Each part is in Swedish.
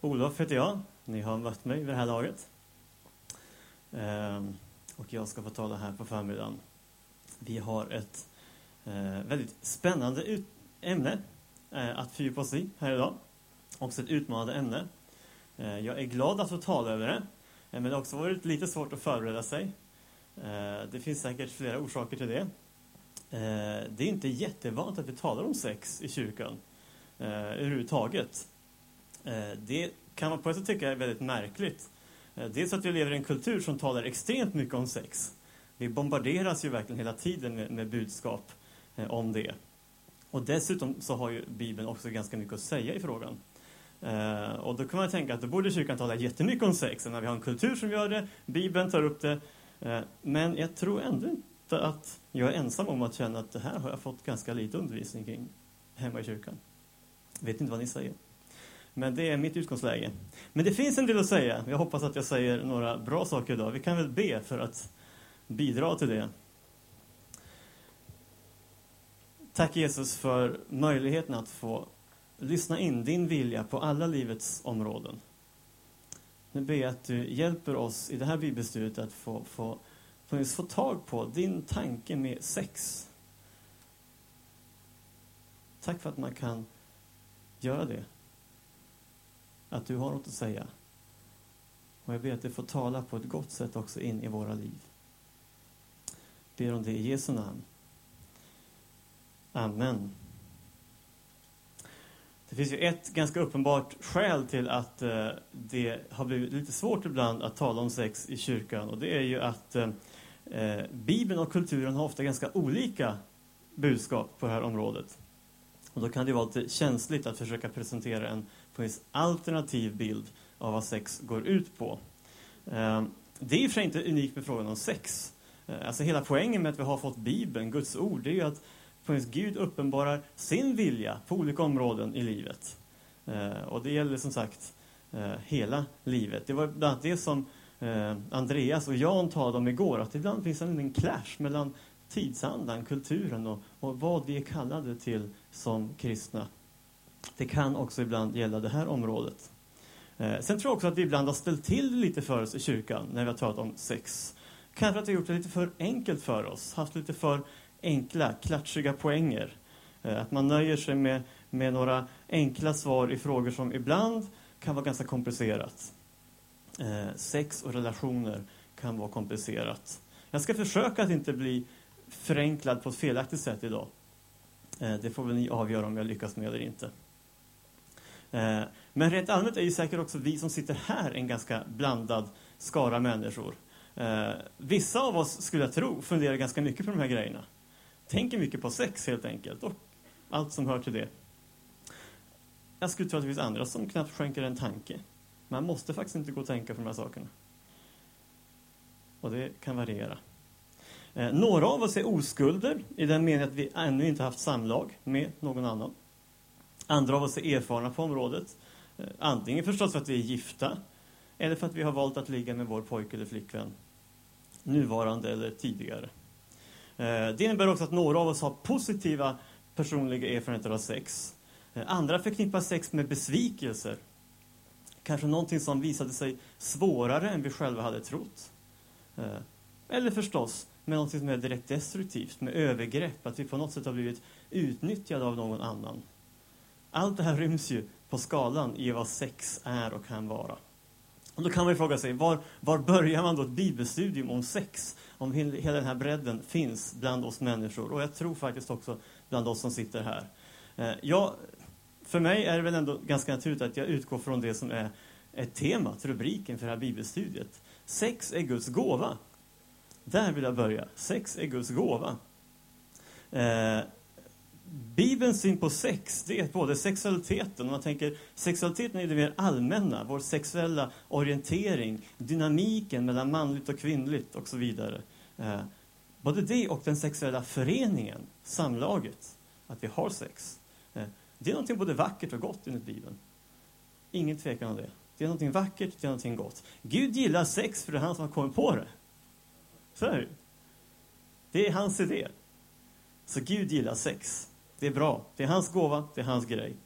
Olof heter jag. Ni har mött mig vid det här laget. Ehm, och jag ska få tala här på förmiddagen. Vi har ett eh, väldigt spännande ämne eh, att fördjupa oss i här idag. Också ett utmanande ämne. Eh, jag är glad att få tala över det. Men det har också varit lite svårt att förbereda sig. Det finns säkert flera orsaker till det. Det är inte jättevanligt att vi talar om sex i kyrkan överhuvudtaget. Eh, det kan man på ett sätt tycka är väldigt märkligt. Eh, dels att vi lever i en kultur som talar extremt mycket om sex. Vi bombarderas ju verkligen hela tiden med, budskap eh, om det. Och dessutom så har ju Bibeln också ganska mycket att säga i frågan. Och då kan man tänka att då borde kyrkan tala jättemycket om sex, när vi har en kultur som gör det, Bibeln tar upp det. Men jag tror ändå inte att jag är ensam om att känna att det här har jag fått ganska lite undervisning kring hemma i kyrkan. Vet inte vad ni säger. Men det är mitt utgångsläge. Men det finns en del att säga. Jag hoppas att jag säger några bra saker idag. Vi kan väl be för att bidra till det. Tack Jesus för möjligheten att få lyssna in din vilja på alla livets områden. Nu ber jag att du hjälper oss i det här bibelstudiet att få, få, få, få tag på din tanke med sex. Tack för att man kan göra det. Att du har något att säga. Och jag ber att du får tala på ett gott sätt också in i våra liv. Ber om det i Jesu namn. Amen. Det finns ju ett ganska uppenbart skäl till att eh, det har blivit lite svårt ibland att tala om sex i kyrkan. Och det är ju att eh, eh Bibeln och kulturen har ofta ganska olika budskap på det här området. Och då kan det vara lite känsligt att försöka presentera en alternativ bild av vad sex går ut på. Eh, det är i och för sig inte unikt med frågan om sex. Eh, alltså hela poängen med att vi har fått Bibeln, Guds ord, det är ju att Gud uppenbarar sin vilja på olika områden i livet. Eh, och det gäller som sagt hela livet. Det var bland annat det som Andreas och Jan talade om igår, att ibland finns det en clash mellan tidsandan, kulturen och, och vad vi är kallade till som kristna. Det kan också ibland gälla det här området. Eh, sen tror jag också att vi ibland har ställt till lite för oss i kyrkan när vi har talat om sex Kanske att vi har gjort det lite för enkelt för oss, haft lite för enkla, klatschiga poänger. Eh, att man nöjer sig med, med några enkla svar i frågor som ibland kan vara ganska komplicerat. Eh, sex och relationer kan vara komplicerat. Jag ska försöka att inte bli förenklad på ett felaktigt sätt idag. Eh, det får väl ni avgöra om jag lyckas med eller inte. Eh, men rent allmänt är ju säkert också vi som sitter här en ganska blandad skara människor. Eh, vissa av oss, skulle jag tro, funderar ganska mycket på de här grejerna. Tänker mycket på sex, helt enkelt, och allt som hör till det. Jag skulle tro att det finns andra som knappt skänker en tanke. Man måste faktiskt inte gå och tänka på de här sakerna. Och det kan variera. Eh, några av oss är oskulder i den meningen att vi ännu inte haft samlag med någon annan. Andra av oss är erfarna på området. Eh, antingen förstås för att vi är gifta eller för att vi har valt att ligga med vår pojke eller flickvän nuvarande eller tidigare. Eh, det innebär också att några av oss har positiva personliga erfarenheter av sex. Eh, andra förknippar sex med besvikelser. Kanske någonting som visade sig svårare än vi själva hade trott. Eller förstås med någonting som är direkt destruktivt, med övergrepp, att vi på något sätt har blivit utnyttjade av någon annan. Allt det här ryms ju på skalan i vad sex är och kan vara. Och då kan man fråga sig, var, var börjar man då ett bibelstudium om sex? Om hela den här bredden finns bland oss människor. Och jag tror faktiskt också bland oss som sitter här. Eh, jag, för mig är det väl ändå ganska naturligt att jag utgår från det som är, är temat, rubriken för det här bibelstudiet. Sex är Guds gåva. Där vill jag börja. Sex är Guds gåva. Eh, Bibelns syn på sex, det är både sexualiteten, man tänker sexualiteten är det mer allmänna, vår sexuella orientering, dynamiken mellan manligt och kvinnligt och så vidare. Eh, både det och den sexuella föreningen, samlaget, att vi har sex. Eh, det är någonting både vackert och gott enligt Bibeln. Ingen tvekan om det. Det är någonting vackert, det är någonting gott. Gud gillar sex för det är han som har kommit på det. Så är det. Det är hans idé. Så Gud gillar sex. Det är bra. Det är hans gåva, det är hans grej.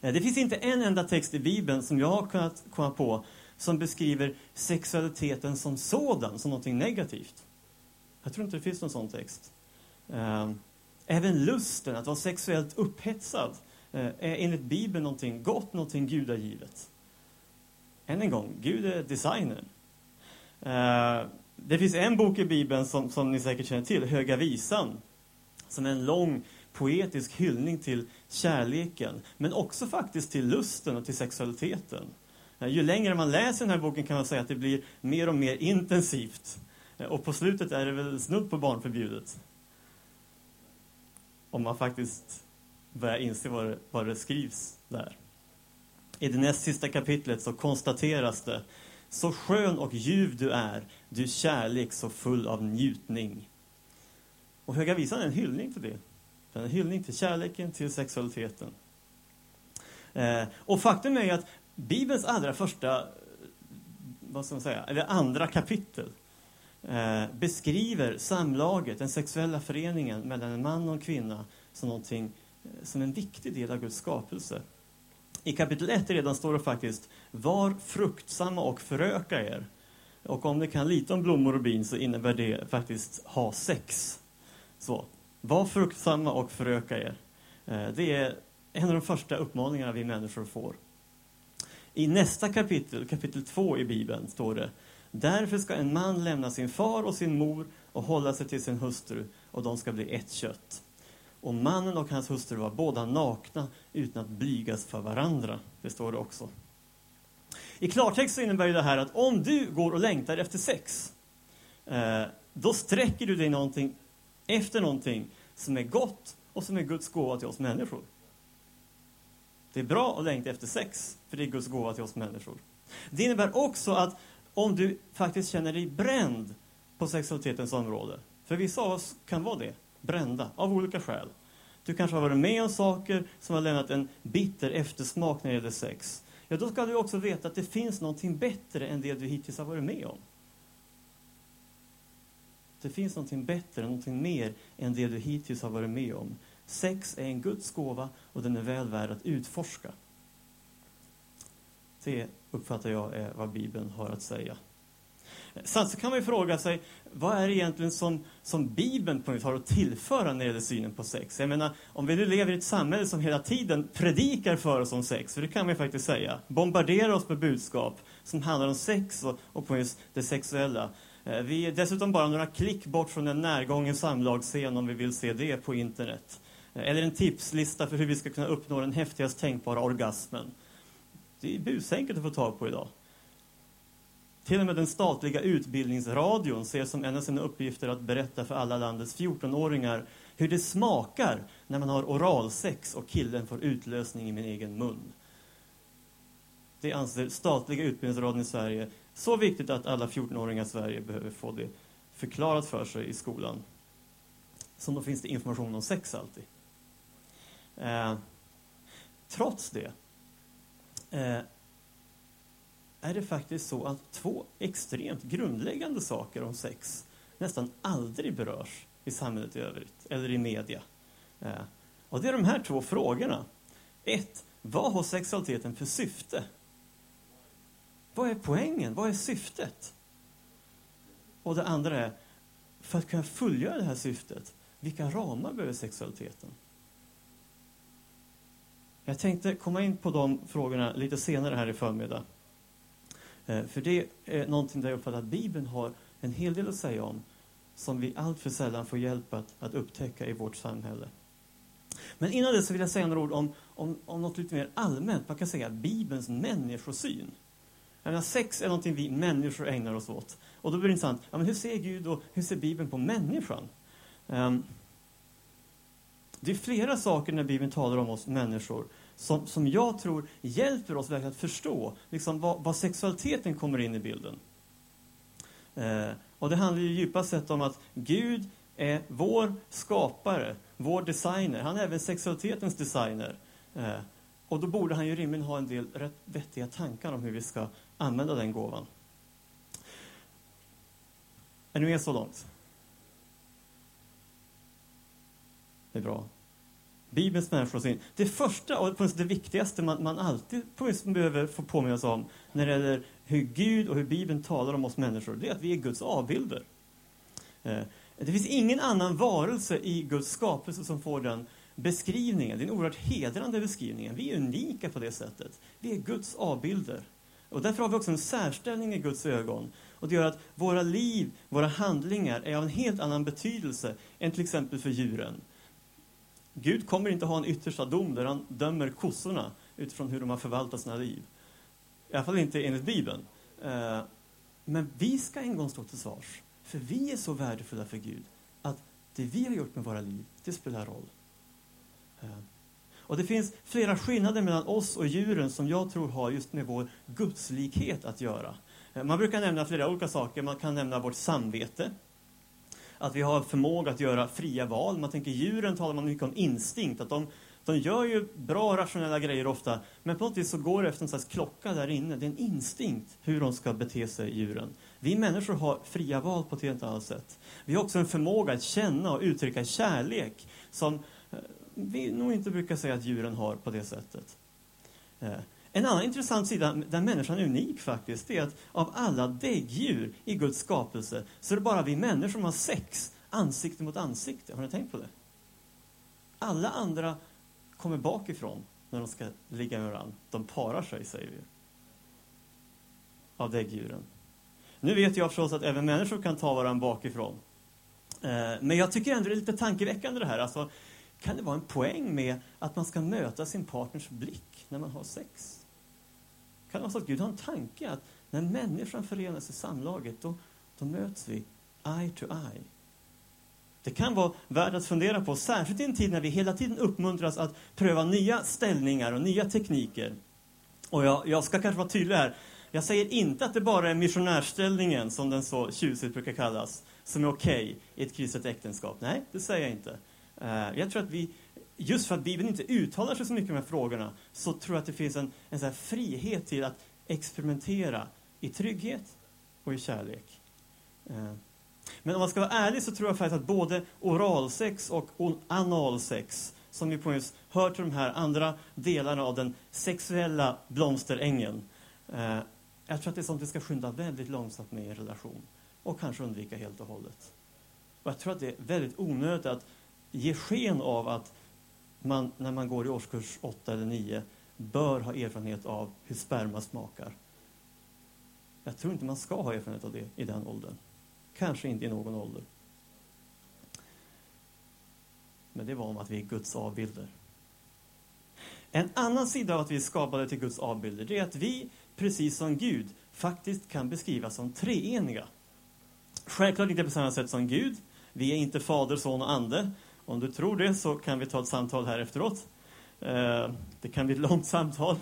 Eh, det finns inte en enda text i Bibeln som jag har kunnat komma på som beskriver sexualiteten som sådan, som någonting negativt. Jag tror inte det finns någon sån text. Eh, även lusten, att vara sexuellt upphetsad, eh, är enligt Bibeln någonting gott, någonting gudagivet. Än en gång, Gud är designern. Det finns en bok i Bibeln som, som ni säkert känner till, Höga visan, som är en lång poetisk hyllning till kärleken, men också faktiskt till lusten och till sexualiteten. Eh, ju längre man läser den här boken kan man säga att det blir mer och mer intensivt. Eh, och på slutet är det väl snudd på barnförbjudet. Om man faktiskt börjar inse vad det, vad det skrivs där. I det näst sista kapitlet så konstateras det Så skön och ljuv du är, du kärlek så full av njutning. Och Höga Visan är en hyllning till det. En hyllning till kärleken, till sexualiteten. Eh, och faktum är ju att Bibelns allra första, eh, vad ska man säga, eller andra kapitel eh, beskriver samlaget, den sexuella föreningen mellan en man och en kvinna som någonting, eh, som en viktig del av Guds skapelse. I kapitel 1 redan står det faktiskt Var fruktsamma och föröka er. Och om ni kan lite om blommor och bin så innebär det faktiskt ha sex. Så, var fruktsamma och föröka er. Eh, det är en av de första uppmaningarna vi människor får. I nästa kapitel, kapitel 2 i Bibeln, står det Därför ska en man lämna sin far och sin mor och hålla sig till sin hustru, och de ska bli ett kött. Och mannen och hans hustru var båda nakna utan att blygas för varandra. Det står det också. I klartext så innebär det här att om du går och längtar efter sex, eh, då sträcker du dig någonting efter någonting som är gott och som är Guds gåva till oss människor. Det är bra att längta efter sex, för det är Guds gåva till oss människor. Det innebär också att om du faktiskt känner dig bränd på sexualitetens område, för vissa av oss kan vara det, brända, av olika skäl. Du kanske har varit med om saker som har lämnat en bitter eftersmak när det gäller sex. Ja, då ska du också veta att det finns någonting bättre än det du hittills har varit med om. Det finns någonting bättre, någonting mer än det du hittills har varit med om. Sex är en Guds gåva och den är väl värd att utforska. Det uppfattar jag är vad Bibeln har att säga. Sen så kan man ju fråga sig, vad är det egentligen som, som Bibeln på något har att tillföra när det gäller synen på sex? Jag menar, om vi nu lever i ett samhälle som hela tiden predikar för oss om sex, för det kan man ju faktiskt säga, bombarderar oss med budskap som handlar om sex och, och på just det sexuella. Eh, vi är dessutom bara några klick bort från en närgången samlagsscen om vi vill se det på internet. Eh, eller en tipslista för hur vi ska kunna uppnå den häftigast tänkbara orgasmen. Det är busenkelt att få tag på idag. Till och med den statliga utbildningsradion ser som en av sina uppgifter att berätta för alla landets 14-åringar hur det smakar när man har oralsex och killen får utlösning i min egen mun. Det anser statliga utbildningsradion i Sverige så viktigt att alla 14-åringar i Sverige behöver få det förklarat för sig i skolan. Som då finns det information om sex alltid. Eh, trots det eh, är det faktiskt så att två extremt grundläggande saker om sex nästan aldrig berörs i samhället i övrigt, eller i media. Eh, och det är de här två frågorna. Ett, vad har sexualiteten för syfte? Vad är poängen? Vad är syftet? Och det andra är, för att kunna fullgöra det här syftet, vilka ramar behöver sexualiteten? Jag tänkte komma in på de frågorna lite senare här i förmiddag. Eh, för det är någonting där jag uppfattar att Bibeln har en hel del att säga om, som vi alltför sällan får hjälp att, att upptäcka i vårt samhälle. Men innan det så vill jag säga några ord om, om, om något lite mer allmänt, man kan säga Bibelns människosyn. Jag menar, sex är någonting vi människor ägnar oss åt. Och då blir det intressant, ja, men hur ser Gud och hur ser Bibeln på människan? Um, det är flera saker när Bibeln talar om oss människor som, som jag tror hjälper oss verkligen att förstå liksom, vad, vad sexualiteten kommer in i bilden. Uh, och det handlar ju djupast sett om att Gud är vår skapare, vår designer. Han är även sexualitetens designer. Uh, och då borde han ju rimligen ha en del rätt vettiga tankar om hur vi ska använda den gåvan. Är ni med så långt? Det är bra. Bibelns människosyn. Det första och det viktigaste man, man alltid behöver få påminna sig om när det gäller hur Gud och hur Bibeln talar om oss människor, det är att vi är Guds avbilder. Eh, det finns ingen annan varelse i Guds skapelse som får den beskrivningen. Det är en oerhört hedrande beskrivning. Vi är unika på det sättet. Vi är Guds avbilder. Och därför har vi också en särställning i Guds ögon. Och det gör att våra liv, våra handlingar är av en helt annan betydelse än till exempel för djuren. Gud kommer inte ha en yttersta dom där han dömer kossorna utifrån hur de har förvaltat sina liv. I alla fall inte enligt Bibeln. Eh, men vi ska en gång stå till svars. För vi är så värdefulla för Gud att det vi har gjort med våra liv, det spelar roll. Eh, och det finns flera skillnader mellan oss och djuren som jag tror har just med vår gudslikhet att göra. Eh, man brukar nämna flera olika saker. Man kan nämna vårt samvete. Att vi har förmåga att göra fria val. Man tänker djuren talar man mycket om instinkt. Att de, de gör ju bra rationella grejer ofta, men på något vis så går det efter en slags klocka där inne. Det är en instinkt hur de ska bete sig, djuren. Vi människor har fria val på ett helt annat sätt. Vi har också en förmåga att känna och uttrycka kärlek som eh, vi nog inte brukar säga att djuren har på det sättet. Eh, en annan intressant sida där människan är unik faktiskt, är att av alla däggdjur i Guds skapelse så är det bara vi människor som har sex ansikte mot ansikte. Har ni tänkt på det? Alla andra kommer bakifrån när de ska ligga med varandra. De parar sig, säger vi. Av däggdjuren. Nu vet jag förstås att även människor kan ta varandra bakifrån. Eh, men jag tycker ändå det är lite tankeväckande det här. Alltså, kan det vara en poäng med att man ska möta sin partners blick när man har sex? Kan det vara så att Gud har en tanke att när människan förenas i samlaget, då, då möts vi eye to eye. Det kan vara värt att fundera på, särskilt i en tid när vi hela tiden uppmuntras att pröva nya ställningar och nya tekniker. Och jag, jag ska kanske vara tydlig här. Jag säger inte att det bara är missionärställningen, som den så tjusigt brukar kallas, som är okej okay i ett kristet äktenskap. Nej, det säger jag inte. Eh, jag tror att vi, just för att Bibeln inte uttalar sig så mycket med frågorna, så tror jag att det finns en, en så frihet till att experimentera i trygghet och i kärlek. Eh, men om man ska vara ärlig så tror jag faktiskt att både oralsex och analsex, som vi på just hör till de här andra delarna av den sexuella blomsterängen, eh, jag tror att det är sånt vi ska skynda väldigt långsamt med i en relation och kanske undvika helt och hållet. Och jag tror att det är väldigt onödigt att ge sken av att man, när man går i årskurs 8 eller 9, bör ha erfarenhet av hur sperma smakar. Jag tror inte man ska ha erfarenhet av det i den åldern. Kanske inte i någon ålder. Men det var om att vi är Guds avbilder. En annan sida av att vi är skapade till Guds avbilder, det är att vi, precis som Gud, faktiskt kan beskrivas som treeniga. Självklart inte på samma sätt som Gud. Vi är inte Fader, Son och Ande. Om du tror det så kan vi ta ett samtal här efteråt. Eh, det kan bli ett långt samtal.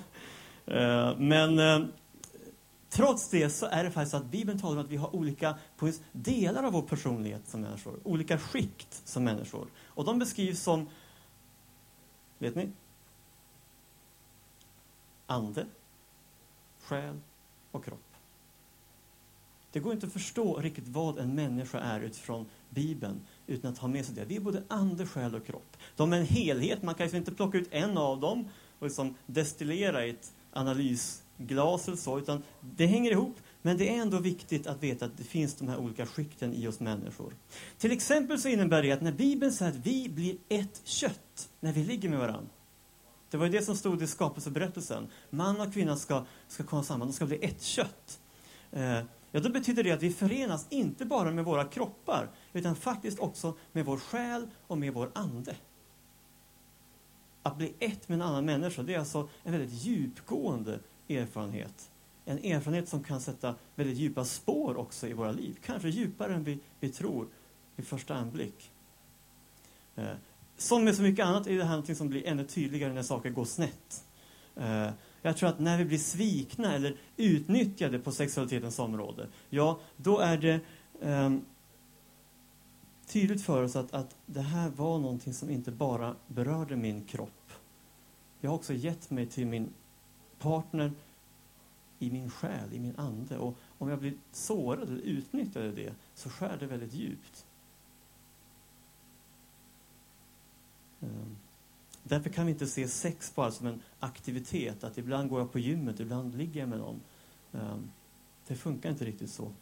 Eh, men eh, Trots det så är det faktiskt så att Bibeln talar om att vi har olika delar av vår personlighet som människor. Olika skikt som människor. Och de beskrivs som, vet ni? Ande, själ och kropp. Det går inte att förstå riktigt vad en människa är utifrån Bibeln utan att ha med sig det. Vi är både ande, själ och kropp. De är en helhet, man kan liksom inte plocka ut en av dem och liksom destillera i ett analysglas eller så, utan det hänger ihop. Men det är ändå viktigt att veta att det finns de här olika skikten i oss människor. Till exempel så innebär det att när Bibeln säger att vi blir ett kött när vi ligger med varandra. Det var ju det som stod i skapelseberättelsen. Man och kvinna ska, ska komma samman, de ska bli ett kött. Eh, ja, då betyder det att vi förenas inte bara med våra kroppar, utan faktiskt också med vår själ och med vår ande. Att bli ett med en annan människa, det är alltså en väldigt djupgående erfarenhet. En erfarenhet som kan sätta väldigt djupa spår också i våra liv. Kanske djupare än vi, vi tror vid första anblick. Eh, som med så mycket annat är det här något som blir ännu tydligare när saker går snett. Eh, jag tror att när vi blir svikna eller utnyttjade på sexualitetens område, ja, då är det eh, tydligt för oss att, att det här var någonting som inte bara berörde min kropp. Jag har också gett mig till min partner i min själ, i min ande. Och om jag blir sårad eller utnyttjad i det så skär det väldigt djupt. Ehm, därför kan vi inte se sex bara som en aktivitet, att ibland går jag på gymmet, ibland ligger jag med någon. Ehm, det funkar inte riktigt så.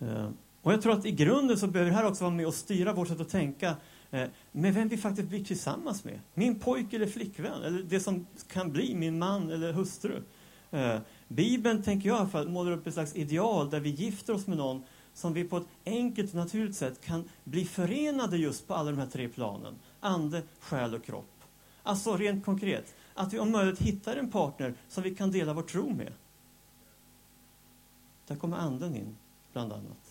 Ehm, och jag tror att i grunden så behöver det här också vara med och styra vårt sätt att tänka eh, med vem vi faktiskt blir tillsammans med. Min pojke eller flickvän, eller det som kan bli min man eller hustru. Eh, Bibeln, tänker jag i alla fall, målar upp ett slags ideal där vi gifter oss med någon som vi på ett enkelt och naturligt sätt kan bli förenade just på alla de här tre planen. Ande, själ och kropp. Alltså rent konkret, att vi om möjligt hittar en partner som vi kan dela vår tro med. Där kommer anden in, bland annat.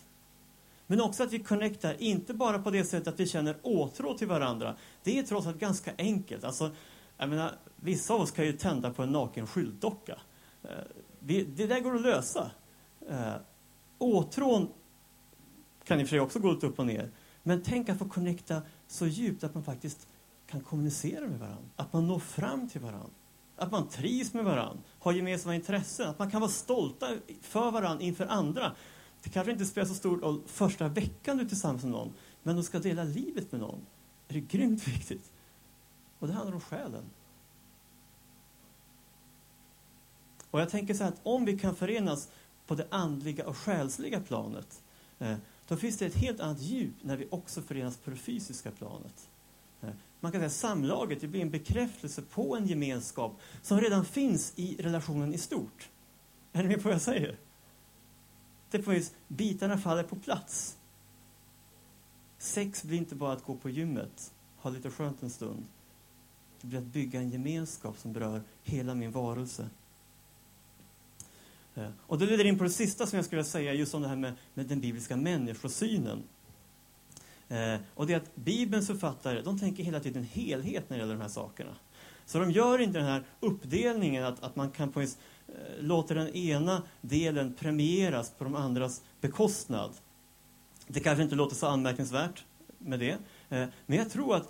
Men också att vi connectar, inte bara på det sättet att vi känner åtrå till varandra. Det är trots allt ganska enkelt. Alltså, jag menar, vissa av oss kan ju tända på en naken skyltdocka. Eh, det där går att lösa. Eh, åtrån kan i och för sig också gå upp och ner. Men tänk att få connecta så djupt att man faktiskt kan kommunicera med varandra. Att man når fram till varandra. Att man trivs med varandra, har gemensamma intressen, att man kan vara stolta för varandra inför andra. Det kanske inte spelar så stor roll första veckan du är tillsammans med någon, men du ska dela livet med någon. Är grymt viktigt? Och det handlar om själen. Och jag tänker så här att om vi kan förenas på det andliga och själsliga planet, eh, då finns det ett helt annat djup när vi också förenas på det fysiska planet. Eh, man kan säga att samlaget det blir en bekräftelse på en gemenskap som redan finns i relationen i stort. Är ni med på vad jag säger? Det är på bitarna faller på plats. Sex blir inte bara att gå på gymmet, ha lite skönt en stund. Det blir att bygga en gemenskap som berör hela min varelse. Eh, och det leder in på det sista som jag skulle säga, just om det här med, med den bibliska människosynen. Eh, och det är att Bibelns författare, de tänker hela tiden helhet när det gäller de här sakerna. Så de gör inte den här uppdelningen att, att man kan på vis, Eh, låter den ena delen premieras på de andras bekostnad. Det kanske inte låter så anmärkningsvärt med det, eh, men jag tror att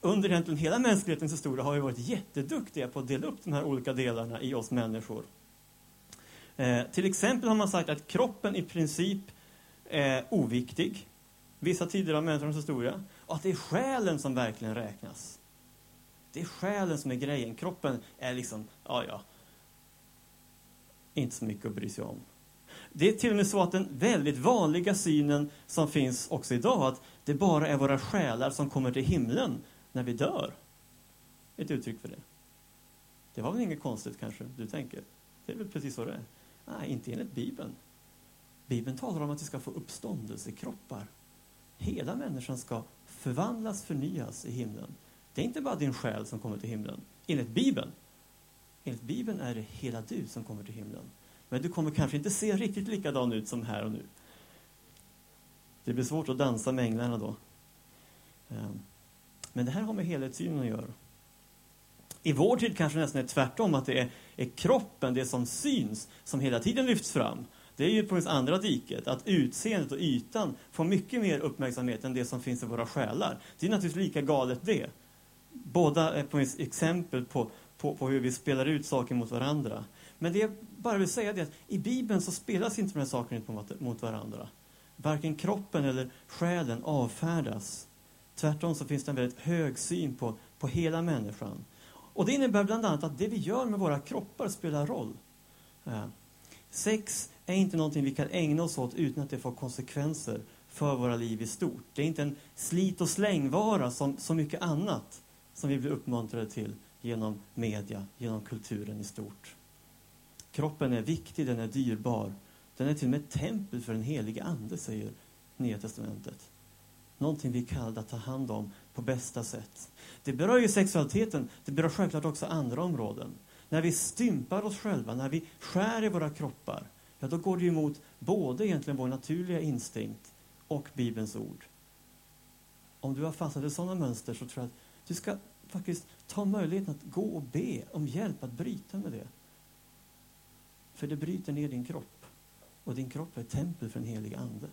under egentligen hela mänsklighetens historia har vi varit jätteduktiga på att dela upp de här olika delarna i oss människor. Eh, till exempel har man sagt att kroppen i princip är oviktig, vissa tider av människans historia, och att det är själen som verkligen räknas. Det är själen som är grejen. Kroppen är liksom, ja, ja, inte så mycket att bry sig om. Det är till och med så att den väldigt vanliga synen som finns också idag, att det bara är våra själar som kommer till himlen när vi dör. Ett uttryck för det. Det var väl inget konstigt kanske, du tänker? Det är väl precis så det är. Nej, inte enligt Bibeln. Bibeln talar om att vi ska få uppståndelsekroppar. Hela människan ska förvandlas, förnyas i himlen. Det är inte bara din själ som kommer till himlen, enligt Bibeln. Enligt Bibeln är det hela du som kommer till himlen. Men du kommer kanske inte se riktigt likadan ut som här och nu. Det blir svårt att dansa med änglarna då. Ehm, men det här har med helhetssynen att göra. I vår tid kanske det nästan är tvärtom, att det är, är kroppen, det som syns, som hela tiden lyfts fram. Det är ju på det andra diket, att utseendet och ytan får mycket mer uppmärksamhet än det som finns i våra själar. Det är naturligtvis lika galet det. Båda är på ett exempel på, på, på, hur vi spelar ut saker mot varandra. Men det jag bara vill säga är att i Bibeln så spelas inte de här sakerna ut mot varandra. Varken kroppen eller själen avfärdas. Tvärtom så finns det en väldigt hög syn på, på hela människan. Och Det innebär bland annat att det vi gör med våra kroppar spelar roll. Eh, sex är inte någonting vi kan ägna oss åt utan att det får konsekvenser för våra liv i stort. Det är inte en slit och slängvara som så mycket annat som vi blir uppmuntrade till genom media, genom kulturen i stort. Kroppen är viktig, den är dyrbar. Den är till och med ett tempel för den helige Ande, säger Nya Testamentet. Någonting vi är kallade att ta hand om på bästa sätt. Det berör ju sexualiteten, det berör självklart också andra områden. När vi stympar oss själva, när vi skär i våra kroppar, ja då går det emot både egentligen vår naturliga instinkt och Bibelns ord. Om du har fastnat i sådana mönster så tror jag att du ska faktiskt ta möjligheten att gå och be om hjälp att bryta med det. För det bryter ner din kropp. Och din kropp är ett tempel för den helige Ande.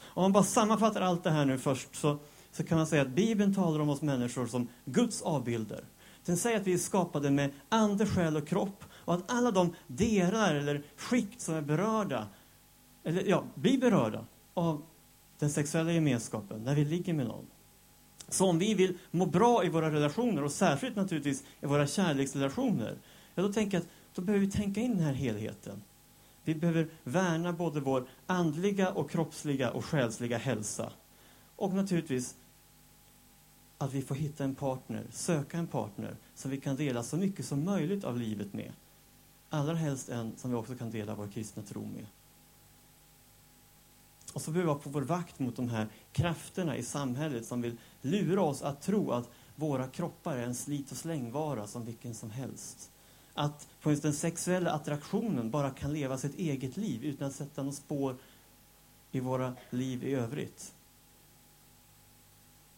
Om man bara sammanfattar allt det här nu först så, så kan man säga att Bibeln talar om oss människor som Guds avbilder. Den säger att vi är skapade med ande, själ och kropp och att alla de delar eller skikt som är berörda, eller ja, blir berörda av den sexuella gemenskapen när vi ligger med någon. Så om vi vill må bra i våra relationer, och särskilt naturligtvis i våra kärleksrelationer, ja, då tänker jag att då behöver vi tänka in den här helheten. Vi behöver värna både vår andliga och kroppsliga och själsliga hälsa. Och naturligtvis att vi får hitta en partner, söka en partner som vi kan dela så mycket som möjligt av livet med. Allra helst en som vi också kan dela vår kristna tro med. Och så behöver vi vara på vår vakt mot de här krafterna i samhället som vill lura oss att tro att våra kroppar är en slit och slängvara som vilken som helst. Att på den sexuella attraktionen bara kan leva sitt eget liv utan att sätta något spår i våra liv i övrigt.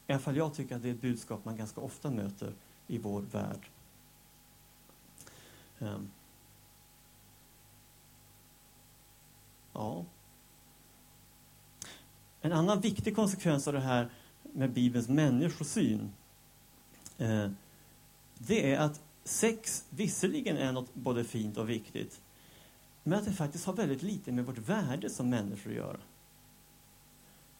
I alla fall jag tycker att det är ett budskap man ganska ofta möter i vår värld. Ehm. Ja. En annan viktig konsekvens av det här med Bibelns människosyn, eh, det är att sex visserligen är något både fint och viktigt, men att det faktiskt har väldigt lite med vårt värde som människor att göra.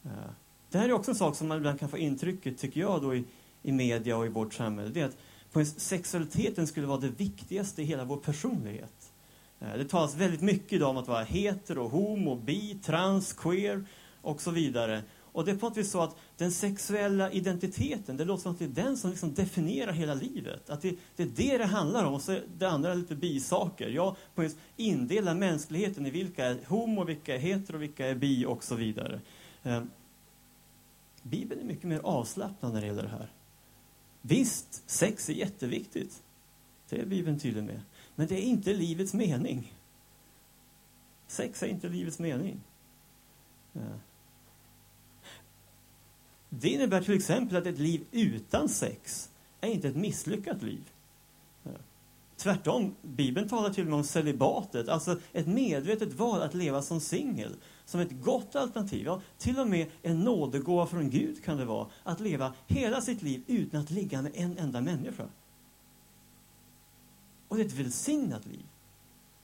Eh, det här är också en sak som man ibland kan få intrycket, tycker jag, då i, i media och i vårt samhälle. Det är att på sexualiteten skulle vara det viktigaste i hela vår personlighet. Eh, det talas väldigt mycket idag om att vara hetero, homo, bi, trans, queer och så vidare. Och det är på något vis så att den sexuella identiteten, det låter som att det är den som liksom definierar hela livet. Att det, det är det det handlar om och så det andra är lite bisaker. Jag på indelar mänskligheten i vilka är homo, vilka är hetero, vilka är bi och så vidare. Eh, Bibeln är mycket mer avslappnad när det gäller det här. Visst, sex är jätteviktigt. Det är Bibeln tydlig med. Men det är inte livets mening. Sex är inte livets mening. Ehm. Det innebär till exempel att ett liv utan sex är inte ett misslyckat liv. Tvärtom, Bibeln talar till och med om celibatet, alltså ett medvetet val att leva som singel, som ett gott alternativ. Ja, till och med en nådegåva från Gud kan det vara, att leva hela sitt liv utan att ligga med en enda människa. Och det är ett välsignat liv,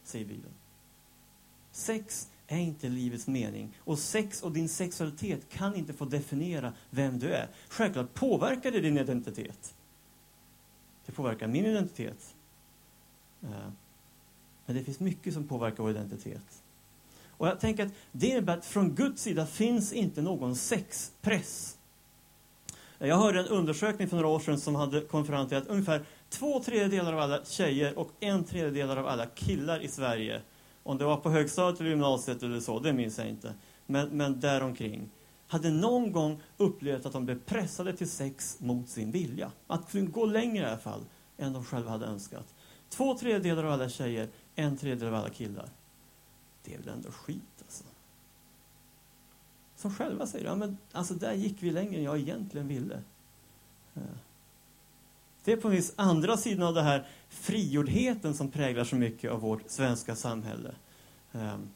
säger Bibeln. Sex är inte livets mening. Och sex och din sexualitet kan inte få definiera vem du är. Självklart påverkar det din identitet. Det påverkar min identitet. Eh, men det finns mycket som påverkar vår identitet. Och jag tänker att det innebär att från Guds sida finns inte någon sexpress. Jag hörde en undersökning för några år sedan som hade kommit fram till att ungefär två tredjedelar av alla tjejer och en tredjedel av alla killar i Sverige, om det var på högstadiet eller gymnasiet eller så, det minns jag inte, men, men däromkring, hade någon gång upplevt att de blev pressade till sex mot sin vilja. Att gå längre i alla fall, än de själva hade önskat. Två tredjedelar av alla tjejer, en tredjedel av alla killar. Det är väl ändå skit alltså. Som själva säger, ja men alltså där gick vi längre än jag egentligen ville. Det är på vis andra sidan av det här frigjordheten som präglar så mycket av vårt svenska samhälle. Ehm,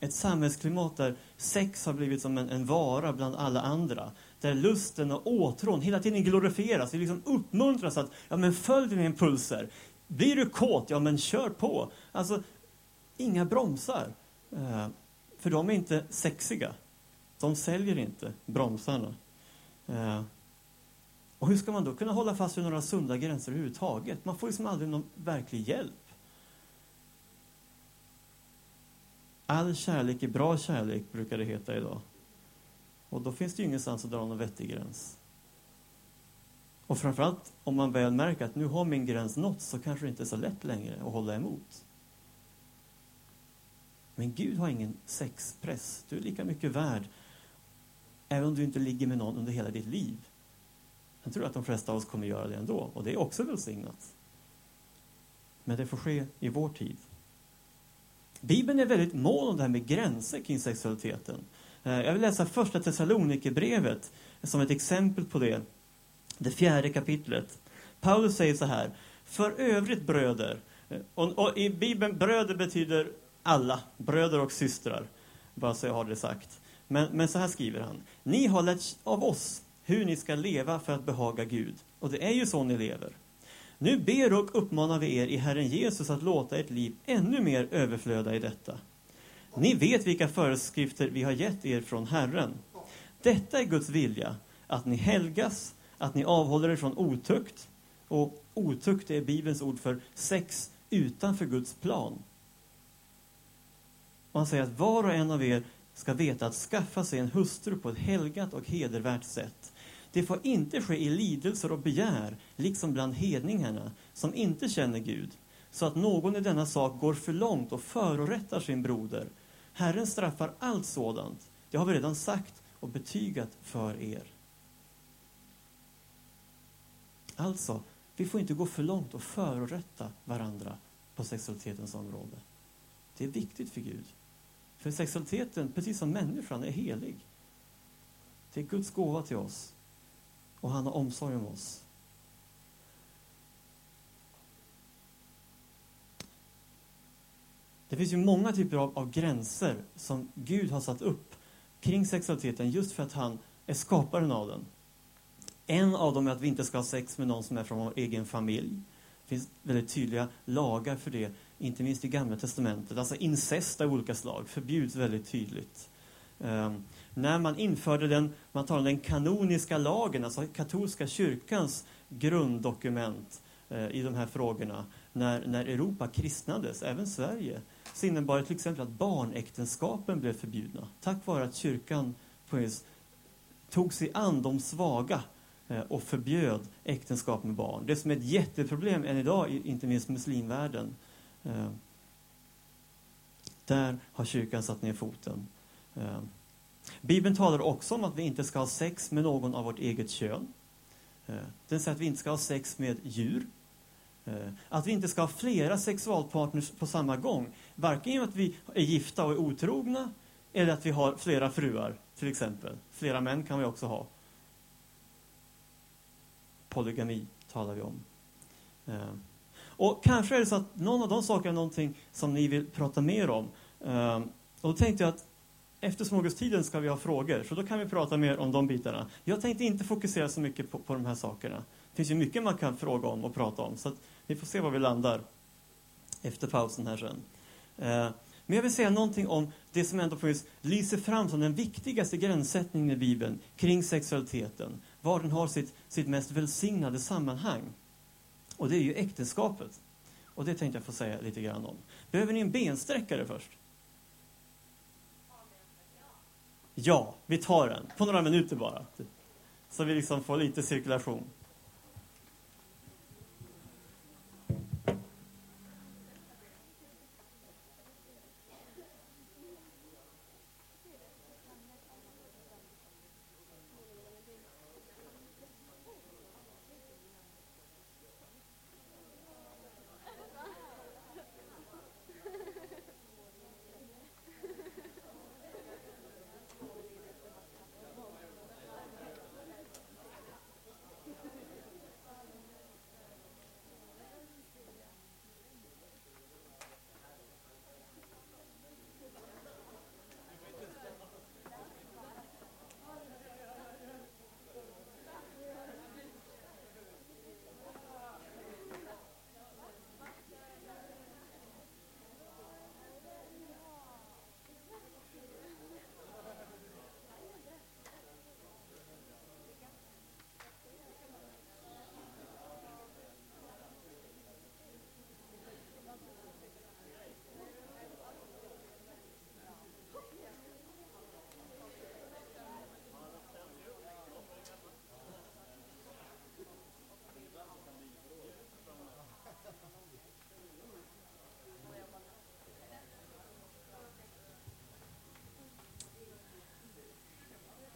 ett samhällsklimat där sex har blivit som en, en, vara bland alla andra. Där lusten och åtrån hela tiden glorifieras. Vi liksom uppmuntras att ja, men följ dina impulser. Blir du kåt, ja men kör på. Alltså, inga bromsar. Ehm, för de är inte sexiga. De säljer inte bromsarna. Ehm, och hur ska man då kunna hålla fast vid några sunda gränser överhuvudtaget? Man får liksom aldrig någon verklig hjälp. All kärlek är bra kärlek, brukar det heta idag. Och då finns det ju ingenstans att dra någon vettig gräns. Och framförallt om man väl märker att nu har min gräns nåtts så kanske det inte är så lätt längre att hålla emot. Men Gud har ingen sexpress. Du är lika mycket värd även om du inte ligger med någon under hela ditt liv. Jag tror att de flesta av oss kommer göra det ändå och det är också välsignat. Men det får ske i vår tid. Bibeln är väldigt mån om det här med gränser kring sexualiteten. Eh, jag vill läsa första Thessalonikerbrevet som ett exempel på det. Det fjärde kapitlet. Paulus säger så här. För övrigt bröder, eh, och, och i Bibeln bröder betyder alla, bröder och systrar. Bara så jag har det sagt. Men, men så här skriver han. Ni har lärt av oss hur ni ska leva för att behaga Gud. Och det är ju så ni lever. Nu ber och uppmanar vi er i Herren Jesus att låta ert liv ännu mer överflöda i detta. Ni vet vilka föreskrifter vi har gett er från Herren. Detta är Guds vilja, att ni helgas, att ni avhåller er från otukt. Och otukt är Bibelns ord för sex utanför Guds plan. Och han säger att var och en av er ska veta att skaffa sig en hustru på ett helgat och hedervärt sätt. Det får inte ske i lidelser och begär, liksom bland hedningarna, som inte känner Gud, så att någon i denna sak går för långt och förorättar sin broder. Herren straffar allt sådant. Det har vi redan sagt och betygat för er. Alltså, vi får inte gå för långt och förorätta varandra på sexualitetens område. Det är viktigt för Gud. För sexualiteten, precis som människan, är helig. Det är Guds gåva till oss. Och han har omsorg om oss. Det finns ju många typer av, av, gränser som Gud har satt upp kring sexualiteten just för att han är skaparen av den. En av dem är att vi inte ska ha sex med någon som är från vår egen familj. Det finns väldigt tydliga lagar för det, inte minst i Gamla Testamentet. Alltså incest av olika slag förbjuds väldigt tydligt. Um, när man införde den, man talar om den kanoniska lagen, alltså katolska kyrkans grunddokument eh, i de här frågorna, när, när Europa kristnades, även Sverige, så innebar det till exempel att barnäktenskapen blev förbjudna. Tack vare att kyrkan på tog sig an de svaga Eh, och förbjöd äktenskap med barn. Det som är ett jätteproblem än idag, inte minst muslimvärlden. Eh, där har kyrkan satt ner foten. Eh, Bibeln talar också om att vi inte ska ha sex med någon av vårt eget kön. Eh, den säger att vi inte ska ha sex med djur. Eh, att vi inte ska ha flera sexualpartners på samma gång. Varken genom att vi är gifta och är otrogna, eller att vi har flera fruar, till exempel. Flera män kan vi också ha polygami talar vi om. Eh, och kanske är det så att någon av de sakerna är någonting som ni vill prata mer om. Och då tänkte jag att efter smörgåstiden ska vi ha frågor, så då kan vi prata mer om de bitarna. Jag tänkte inte fokusera så mycket på, på de här sakerna. Det finns ju mycket man kan fråga om och prata om, så vi får se var vi landar efter pausen här sen. Eh, men jag vill säga någonting om det som ändå lyser fram som den viktigaste gränssättningen i Bibeln kring sexualiteten var den har sitt, sitt mest välsignade sammanhang. Och det är ju äktenskapet. Och det tänkte jag få säga lite grann om. Behöver ni en bensträckare först? Ja, vi tar den. På några minuter bara. Så vi liksom får lite cirkulation.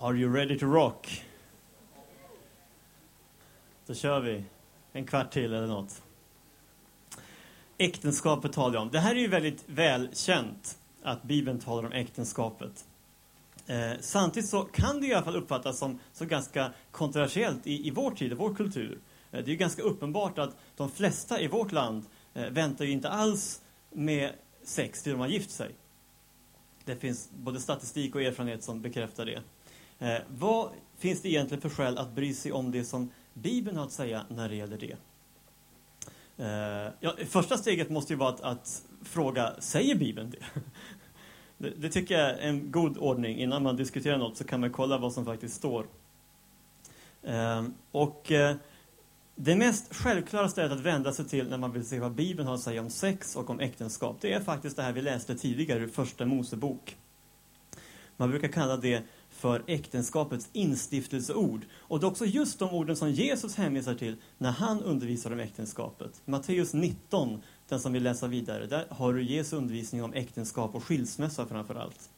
Are you ready to rock? Då kör vi. En kvart till eller något. Äktenskapet talar jag om. Det här är ju väldigt välkänt att Bibeln talar om äktenskapet. Eh, samtidigt så kan det i alla fall uppfattas som, som ganska kontroversiellt i, i vår tid, i vår kultur. Eh, det är ju ganska uppenbart att de flesta i vårt land eh, väntar ju inte alls med sex till de har gift sig. Det finns både statistik och erfarenhet som bekräftar det. Eh, vad finns det egentligen för skäl att bry sig om det som Bibeln har att säga när det gäller det? Eh, ja, första steget måste ju vara att, att fråga, säger Bibeln det? det? det? tycker jag är en god ordning. Innan man diskuterar något så kan man kolla vad som faktiskt står. Eh, och eh, det mest självklara stället att vända sig till när man vill se vad Bibeln har att säga om sex och om äktenskap, det är faktiskt det här vi läste tidigare ur Första Mosebok. Man brukar kalla det för äktenskapets instiftelseord. Och det är också just de orden som Jesus hänvisar till när han undervisar om äktenskapet. Matteus 19, den som vill läsa vidare, där har du Jesu undervisning om äktenskap och skilsmässa framför allt.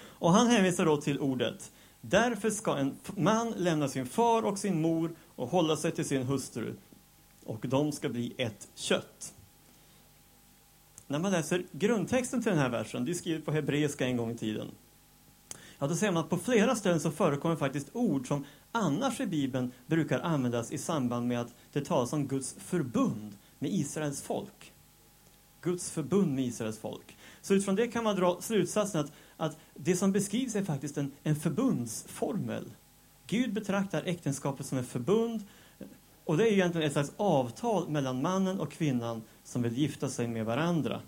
Och han hänvisar då till ordet Därför ska en man lämna sin far och sin mor och hålla sig till sin hustru, och de ska bli ett kött. När man läser grundtexten till den här versen, det är skrivet på hebreiska en gång i tiden, ja, då ser man att på flera ställen så förekommer faktiskt ord som annars i Bibeln brukar användas i samband med att det talas om Guds förbund med Israels folk. Guds förbund med Israels folk. Så utifrån det kan man dra slutsatsen att, att det som beskrivs är faktiskt en, en förbundsformel. Gud betraktar äktenskapet som ett förbund och det är egentligen ett slags avtal mellan mannen och kvinnan som vill gifta sig med varandra.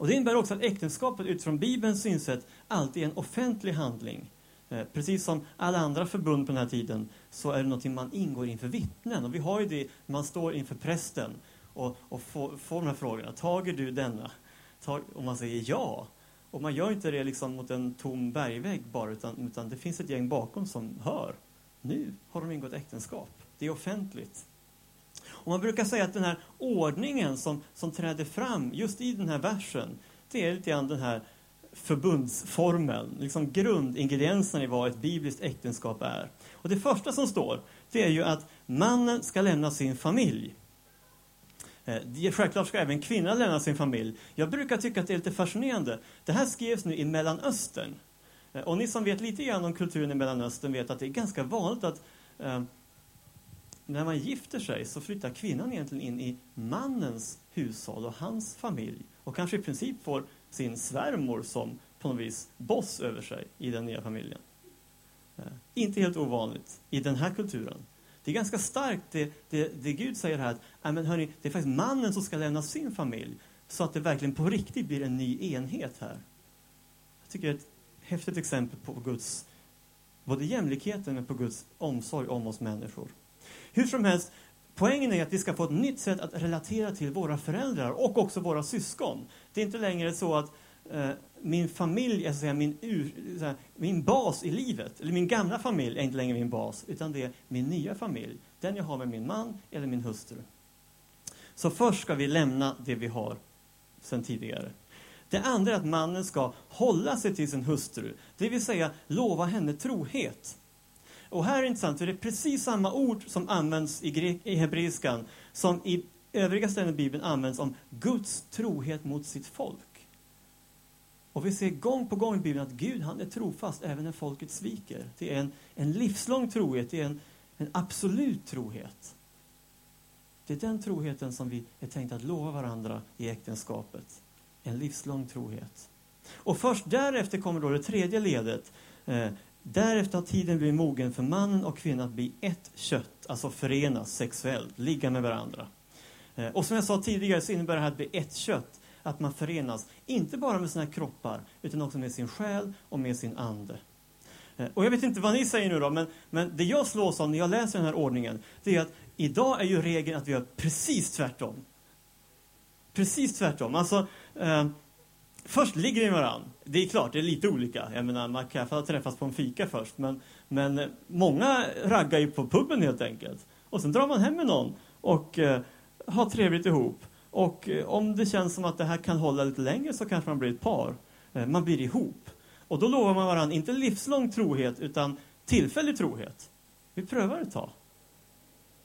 Och Det innebär också att äktenskapet utifrån Bibelns synsätt alltid är en offentlig handling. Eh, precis som alla andra förbund på den här tiden så är det någonting man ingår inför vittnen. Och vi har ju det, man står inför prästen och, och får, får de här frågorna. Tager du denna? Tag, och man säger ja. Och man gör inte det liksom mot en tom bergvägg bara, utan, utan det finns ett gäng bakom som hör. Nu har de ingått äktenskap. Det är offentligt. Och man brukar säga att den här ordningen som, som träder fram just i den här versen, det är lite grann den här förbundsformeln, liksom grundingredienserna i vad ett bibliskt äktenskap är. Och det första som står, det är ju att mannen ska lämna sin familj. Eh, självklart ska även kvinnan lämna sin familj. Jag brukar tycka att det är lite fascinerande. Det här skrevs nu i Mellanöstern. Eh, och ni som vet lite grann om kulturen i Mellanöstern vet att det är ganska vanligt att eh, när man gifter sig så flyttar kvinnan egentligen in i mannens hushåll och hans familj. Och kanske i princip får sin svärmor som på något vis boss över sig i den nya familjen. Eh, inte helt ovanligt i den här kulturen. Det är ganska starkt det, det, det Gud säger här, att men hörni, det är faktiskt mannen som ska lämna sin familj, så att det verkligen på riktigt blir en ny enhet här. Jag tycker det är ett häftigt exempel på Guds, både jämlikheten men på Guds omsorg om oss människor. Hur som helst, poängen är att vi ska få ett nytt sätt att relatera till våra föräldrar och också våra syskon. Det är inte längre så att eh, min familj är så säga, min, ur, så här, min bas i livet. Eller min gamla familj är inte längre min bas, utan det är min nya familj. Den jag har med min man eller min hustru. Så först ska vi lämna det vi har sedan tidigare. Det andra är att mannen ska hålla sig till sin hustru, det vill säga lova henne trohet. Och här är det intressant, för det är precis samma ord som används i, i hebreiskan som i övriga ställen i Bibeln används om Guds trohet mot sitt folk. Och vi ser gång på gång i Bibeln att Gud han är trofast även när folket sviker. Det är en, en livslång trohet, det är en, en absolut trohet. Det är den troheten som vi är tänkta att lova varandra i äktenskapet. En livslång trohet. Och först därefter kommer då det tredje ledet. Eh, därefter har tiden blivit mogen för mannen och kvinnan att bli ett kött, alltså förenas sexuellt, ligga med varandra. Eh, och som jag sa tidigare så innebär det här att bli ett kött att man förenas, inte bara med sina kroppar, utan också med sin själ och med sin ande. Eh, och jag vet inte vad ni säger nu då, men, men det jag slås av när jag läser den här ordningen, det är att idag är ju regeln att vi gör precis tvärtom. Precis tvärtom. Alltså, eh, först ligger vi med varandra. Det är klart, det är lite olika. Jag menar, man kan ha träffats på en fika först, men, men eh, många raggar ju på puben helt enkelt. Och sen drar man hem med någon och eh, har trevligt ihop. Och eh, om det känns som att det här kan hålla lite längre så kanske man blir ett par. Eh, man blir ihop. Och då lovar man varandra inte livslång trohet utan tillfällig trohet. Vi prövar ett tag.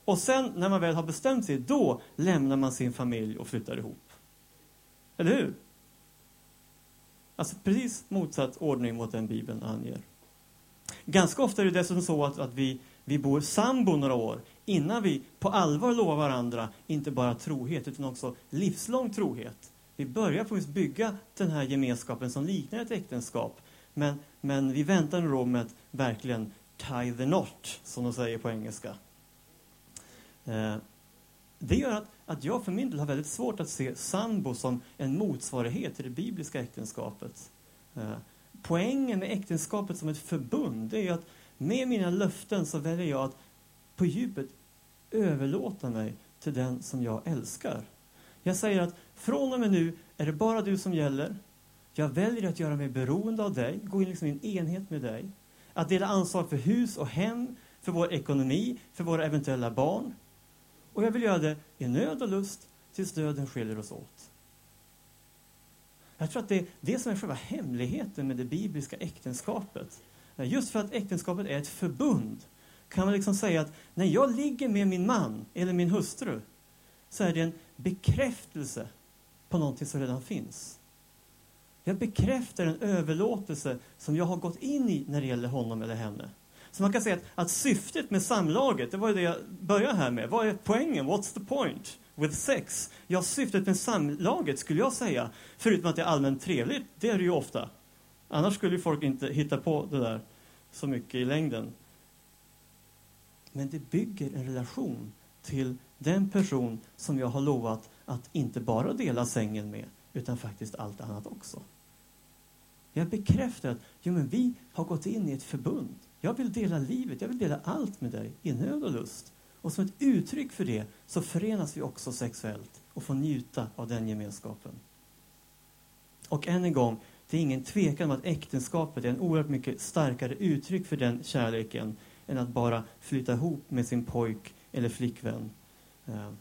Och sen när man väl har bestämt sig, då lämnar man sin familj och flyttar ihop. Eller hur? Alltså precis motsatt ordning mot den Bibeln anger. Ganska ofta är det dessutom så att, att vi, vi bor sambo några år innan vi på allvar lovar varandra inte bara trohet utan också livslång trohet. Vi börjar faktiskt bygga den här gemenskapen som liknar ett äktenskap. Men, men vi väntar nog med att verkligen tie the knot, som de säger på engelska. Eh, det gör att, att jag för min del har väldigt svårt att se sambo som en motsvarighet till det bibliska äktenskapet. Eh, poängen med äktenskapet som ett förbund, det är att med mina löften så väljer jag att på djupet överlåta mig till den som jag älskar. Jag säger att från och med nu är det bara du som gäller. Jag väljer att göra mig beroende av dig, gå in liksom i en enhet med dig. Att dela ansvar för hus och hem, för vår ekonomi, för våra eventuella barn. Och jag vill göra det i nöd och lust tills döden skiljer oss åt. Jag tror att det är det som är själva hemligheten med det bibliska äktenskapet. Just för att äktenskapet är ett förbund kan man liksom säga att när jag ligger med min man eller min hustru så är det en bekräftelse på någonting som redan finns. Jag bekräftar en överlåtelse som jag har gått in i när det gäller honom eller henne. Så man kan säga att, att syftet med samlaget, det var ju det jag började här med. Vad är poängen? What's the point with sex? Ja, syftet med samlaget skulle jag säga, förutom att det är allmänt trevligt, det är det ju ofta. Annars skulle ju folk inte hitta på det där så mycket i längden. Men det bygger en relation till den person som jag har lovat att inte bara dela sängen med, utan faktiskt allt annat också. Jag bekräftar att jo, men vi har gått in i ett förbund. Jag vill dela livet, jag vill dela allt med dig i nöd och lust. Och som ett uttryck för det så förenas vi också sexuellt och får njuta av den gemenskapen. Och än en gång, det är ingen tvekan om att äktenskapet är en oerhört mycket starkare uttryck för den kärleken än att bara flytta ihop med sin pojk eller flickvän. Eh,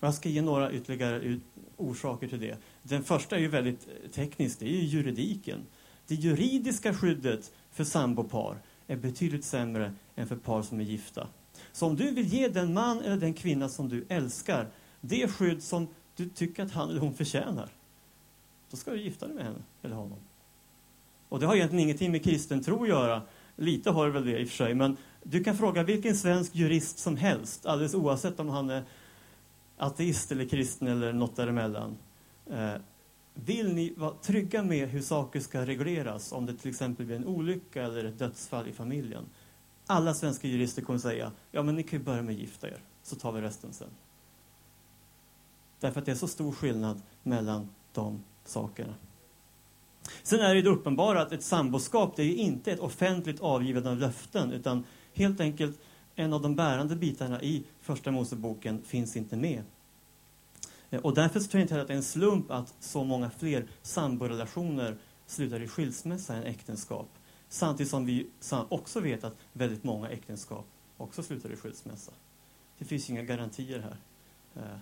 jag ska ge några ytterligare orsaker till det. Den första är ju väldigt teknisk, det är ju juridiken. Det juridiska skyddet för sambopar är betydligt sämre än för par som är gifta. Så om du vill ge den man eller den kvinna som du älskar det skydd som du tycker att han eller hon förtjänar, då ska du gifta dig med henne eller honom. Och det har egentligen ingenting med kristen tro att göra. Lite har det väl det i och för sig, men du kan fråga vilken svensk jurist som helst, alldeles oavsett om han är ateist eller kristen eller något däremellan. Eh, vill ni vara trygga med hur saker ska regleras om det till exempel blir en olycka eller ett dödsfall i familjen? Alla svenska jurister kommer säga, ja men ni kan ju börja med att gifta er, så tar vi resten sen. Därför att det är så stor skillnad mellan de sakerna. Sen är det, det uppenbara att ett samboskap, det är ju inte ett offentligt avgivande av löften, utan helt enkelt en av de bärande bitarna i Första Moseboken finns inte med. Eh, och därför tror jag inte heller att det är en slump att så många fler samborelationer slutar i skilsmässa än äktenskap. Samtidigt som vi också vet att väldigt många äktenskap också slutar i skilsmässa. Det finns inga garantier här. Eh,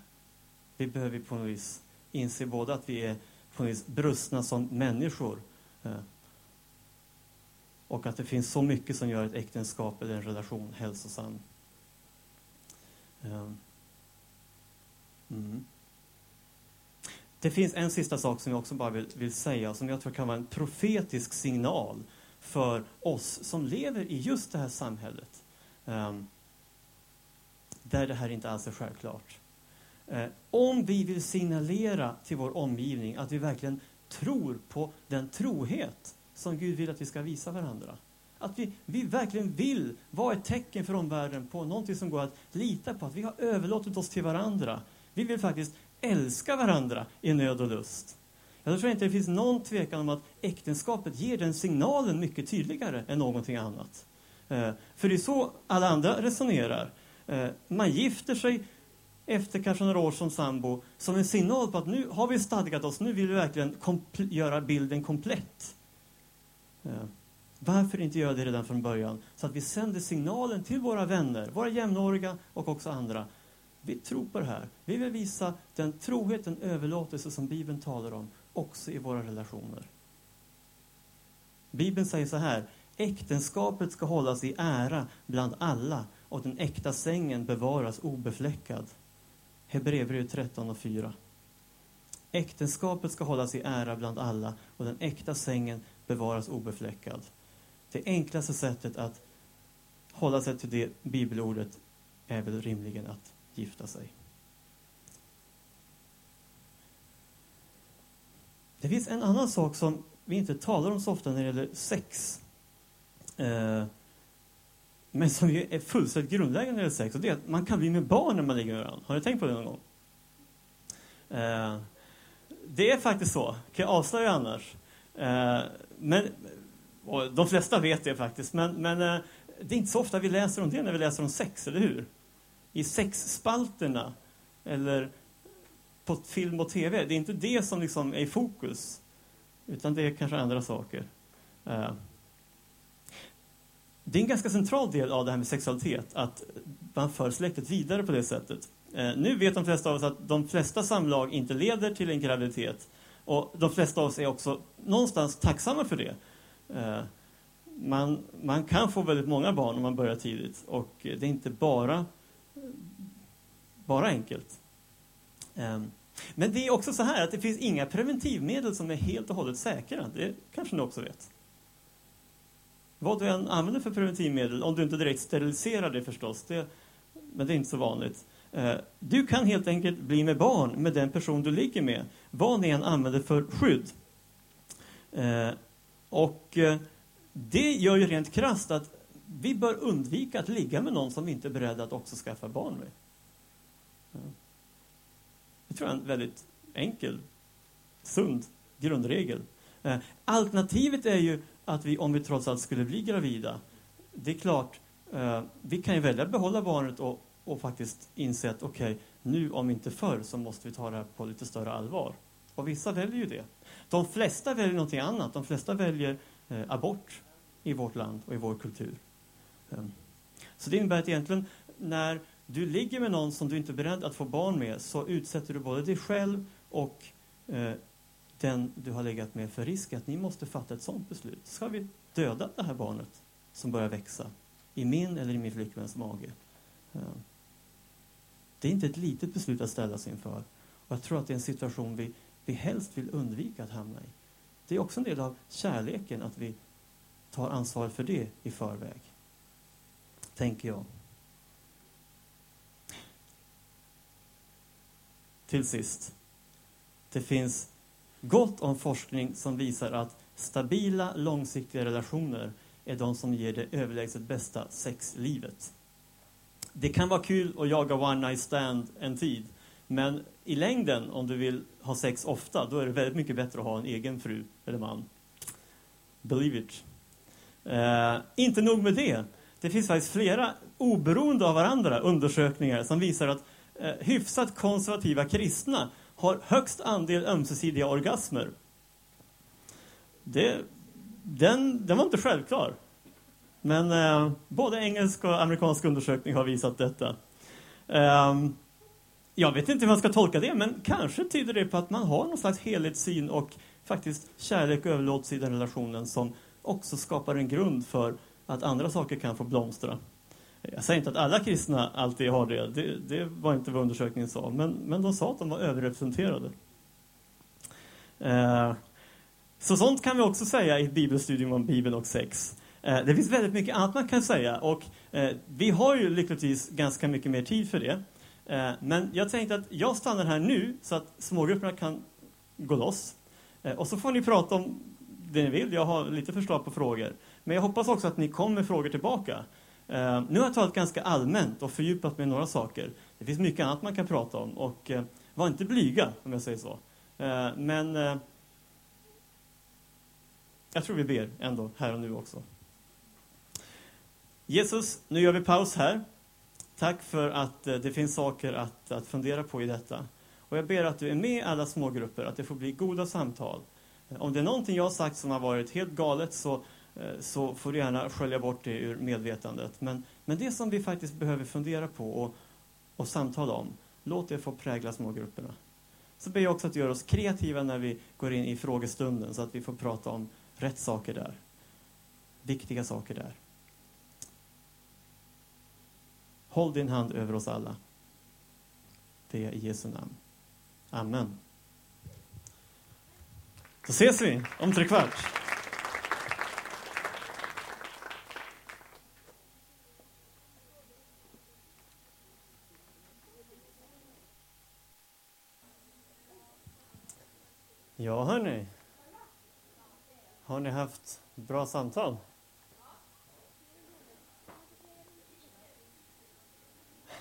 vi behöver på något vis inse både att vi är på något vis brustna som människor eh, och att det finns så mycket som gör ett äktenskap eller en relation hälsosam. Mm. Det finns en sista sak som jag också bara vill, vill säga, som jag tror kan vara en profetisk signal för oss som lever i just det här samhället. Um, där det här inte alls är självklart. Uh, om vi vill signalera till vår omgivning att vi verkligen tror på den trohet som Gud vill att vi ska visa varandra. Att vi, vi verkligen vill vara ett tecken för omvärlden på någonting som går att lita på, att vi har överlåtit oss till varandra. Vi vill faktiskt älska varandra i nöd och lust. Jag tror inte det finns någon tvekan om att äktenskapet ger den signalen mycket tydligare än någonting annat. Eh, för det är så alla andra resonerar. Eh, man gifter sig efter kanske några år som sambo som en signal på att nu har vi stadgat oss, nu vill vi verkligen göra bilden komplett. Eh, varför inte göra det redan från början? Så att vi sänder signalen till våra vänner, våra jämnåriga och också andra. Vi tror på det här. Vi vill visa den trohet, den överlåtelse som Bibeln talar om också i våra relationer. Bibeln säger så här. Äktenskapet ska hållas i ära bland alla och den äkta sängen bevaras obefläckad. Hebreerbrevet 13 och 4. Äktenskapet ska hållas i ära bland alla och den äkta sängen bevaras obefläckad. Det enklaste sättet att hålla sig till det bibelordet är väl rimligen att gifta sig. Det finns en annan sak som vi inte talar om så ofta när det gäller sex. Eh, men som är fullständigt grundläggande när det gäller sex. Och det är att man kan bli med barn när man ligger med varandra. Har ni tänkt på det någon gång? Eh, det är faktiskt så, kan jag avslöja annars. Eh, men Och de flesta vet det faktiskt, men, men eh, det är inte så ofta vi läser om det när vi läser om sex, eller hur? I sexspalterna, eller på film och tv. Det är inte det som liksom är i fokus, utan det är kanske andra saker. Eh, det är en ganska central del av det här med sexualitet, att man för släktet vidare på det sättet. Eh, nu vet de flesta av oss att de flesta samlag inte leder till en graviditet. Och de flesta av oss är också någonstans tacksamma för det. Eh, man, man kan få väldigt många barn om man börjar tidigt och det är inte bara, bara enkelt. Ehm, men det är också så här att det finns inga preventivmedel som är helt och hållet säkra. Det kanske ni också vet. Vad du än använder för preventivmedel, om du inte direkt steriliserar det förstås, det, men det är inte så vanligt. Ehm, du kan helt enkelt bli med barn med den person du ligger med, vad ni än använder för skydd. Ehm, och eh, det gör ju rent krasst att vi bör undvika att ligga med någon som vi inte är beredda att också skaffa barn med. Det tror jag är en väldigt enkel, sund grundregel. Eh, alternativet är ju att vi, om vi trots allt skulle bli gravida, det är klart, eh, vi kan ju välja att behålla barnet och och faktiskt inse att okej, okay, nu om inte förr så måste vi ta det här på lite större allvar. Och vissa väljer ju det. De flesta väljer någonting annat. De flesta väljer eh, abort i vårt land och i vår kultur. Eh, så det innebär att egentligen när du ligger med någon som du inte är beredd att få barn med så utsätter du både dig själv och eh, den du har legat med för risk att ni måste fatta ett sådant beslut. Ska vi döda det här barnet som börjar växa i min eller i min flickväns mage? Eh, det är inte ett litet beslut att ställas inför. Och jag tror att det är en situation vi, vi helst vill undvika att hamna i. Det är också en del av kärleken att vi tar ansvar för det i förväg. Tänker jag. Till sist. Det finns gott om forskning som visar att stabila, långsiktiga relationer är de som ger det överlägset bästa sexlivet det kan vara kul att jaga one night stand en tid. Men i längden, om du vill ha sex ofta, då är det väldigt mycket bättre att ha en egen fru eller man. Believe it. Eh, inte nog med det. Det finns faktiskt flera oberoende av varandra undersökningar som visar att eh, hyfsat konservativa kristna har högst andel ömsesidiga orgasmer. Det, den, den var inte självklar. Men eh, både engelsk och amerikansk undersökning har visat detta. Eh, jag vet inte hur man ska tolka det, men kanske tyder det på att man har någon slags helhetssyn och faktiskt kärlek och överlåtelse i den relationen som också skapar en grund för att andra saker kan få blomstra. Jag säger inte att alla kristna alltid har det, det, det var inte vad undersökningen sa, men, men de sa att de var överrepresenterade. Eh, så sånt kan vi också säga i ett bibelstudium om Bibeln och sex. Eh, det finns väldigt mycket annat man kan säga och eh, vi har ju lyckligtvis ganska mycket mer tid för det. Eh, men jag tänkte att jag stannar här nu så att smågrupperna kan gå loss. Eh, och så får ni prata om det ni vill. Jag har lite förslag på frågor. Men jag hoppas också att ni kommer med frågor tillbaka. Eh, nu har jag talat ganska allmänt och fördjupat mig i några saker. Det finns mycket annat man kan prata om och eh, var inte blyga om jag säger så. Eh, men jag tror vi ber ändå här och nu också. Jesus, nu gör vi paus här. Tack för att eh, det finns saker att, att fundera på i detta. Och jag ber att du är med i alla smågrupper, att det får bli goda samtal. Om det är någonting jag har sagt som har varit helt galet så, Eh, så får du gärna skölja bort det ur medvetandet. Men, men det som vi faktiskt behöver fundera på och, och samtala om, låt det få prägla smågrupperna. Så ber jag också att du gör oss kreativa när vi går in i frågestunden så att vi får prata om rätt saker där. Viktiga saker där. Håll din hand över oss alla. Det är i Jesu namn. Amen. Då ses vi om tre kvart. Ja, hörni. Har ni haft bra samtal?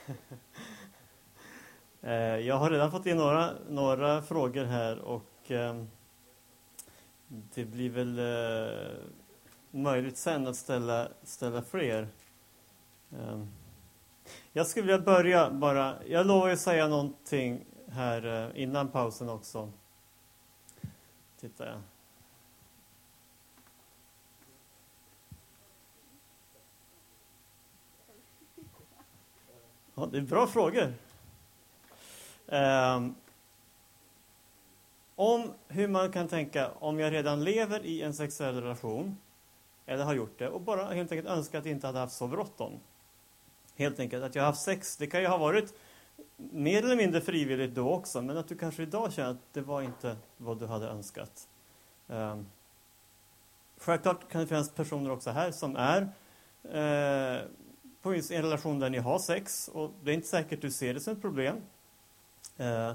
Eh, jag har redan fått in några, några frågor här och eh, det blir väl... Eh, möjligt sen att ställa, ställa fler. Ehm, jag skulle vilja börja bara, jag lovar att säga någonting här eh, innan pausen också. Tittar jag. Ja, det är bra frågor. Um, om hur man kan tänka om jag redan lever i en sexuell relation eller har gjort det och bara helt enkelt önskar att jag inte hade haft så bråttom. Helt enkelt att jag har haft sex, det kan ju ha varit mer eller mindre frivilligt då också, men att du kanske idag känner att det var inte vad du hade önskat. Eh, självklart kan det finnas personer också här som är eh, på en relation där ni har sex och det är inte säkert du ser det som ett problem. Eh,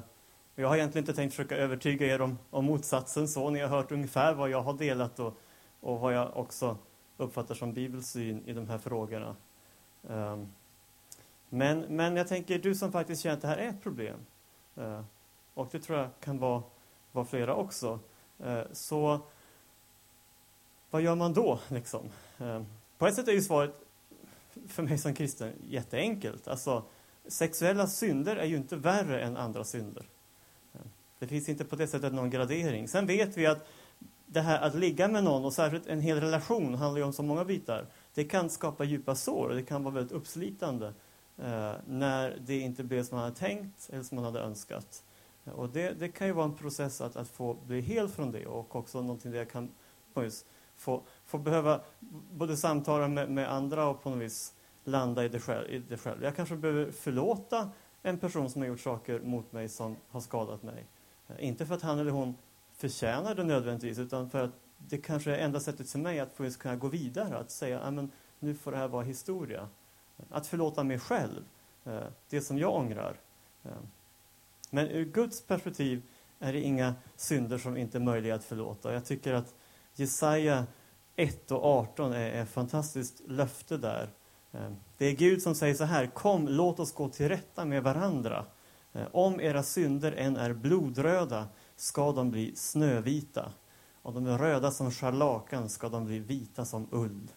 jag har egentligen inte tänkt försöka övertyga er om, om motsatsen så. Ni har hört ungefär vad jag har delat och, och vad jag också uppfattar som bibelsyn i de här frågorna. Um, men, men jag tänker, du som faktiskt känner att det här är ett problem, eh, och det tror jag kan vara, vara flera också, eh, så vad gör man då? Liksom? Eh, på ett sätt är ju svaret för mig som kristen jätteenkelt. Alltså, sexuella synder är ju inte värre än andra synder. Det finns inte på det sättet någon gradering. Sen vet vi att det här att ligga med någon, och särskilt en hel relation, handlar ju om så många bitar. Det kan skapa djupa sår och det kan vara väldigt uppslitande eh, när det inte blev som man hade tänkt eller som man hade önskat. Och det, det kan ju vara en process att, att få bli hel från det och också någonting där jag kan få, få behöva både samtala med, med andra och på något vis landa i det, själv, i det själv. Jag kanske behöver förlåta en person som har gjort saker mot mig som har skadat mig. Eh, inte för att han eller hon förtjänar det nödvändigtvis, utan för att det kanske är enda sättet för mig att få kunna gå vidare, att säga att nu får det här vara historia. Att förlåta mig själv, eh, det som jag ångrar. Eh, men ur Guds perspektiv är det inga synder som inte är möjliga att förlåta. Jag tycker att Jesaja 1 och 18 är ett fantastiskt löfte där. Eh, det är Gud som säger så här, kom låt oss gå till rätta med varandra. Om era synder än är blodröda ska de bli snövita. Om de är röda som scharlakan ska de bli vita som ull.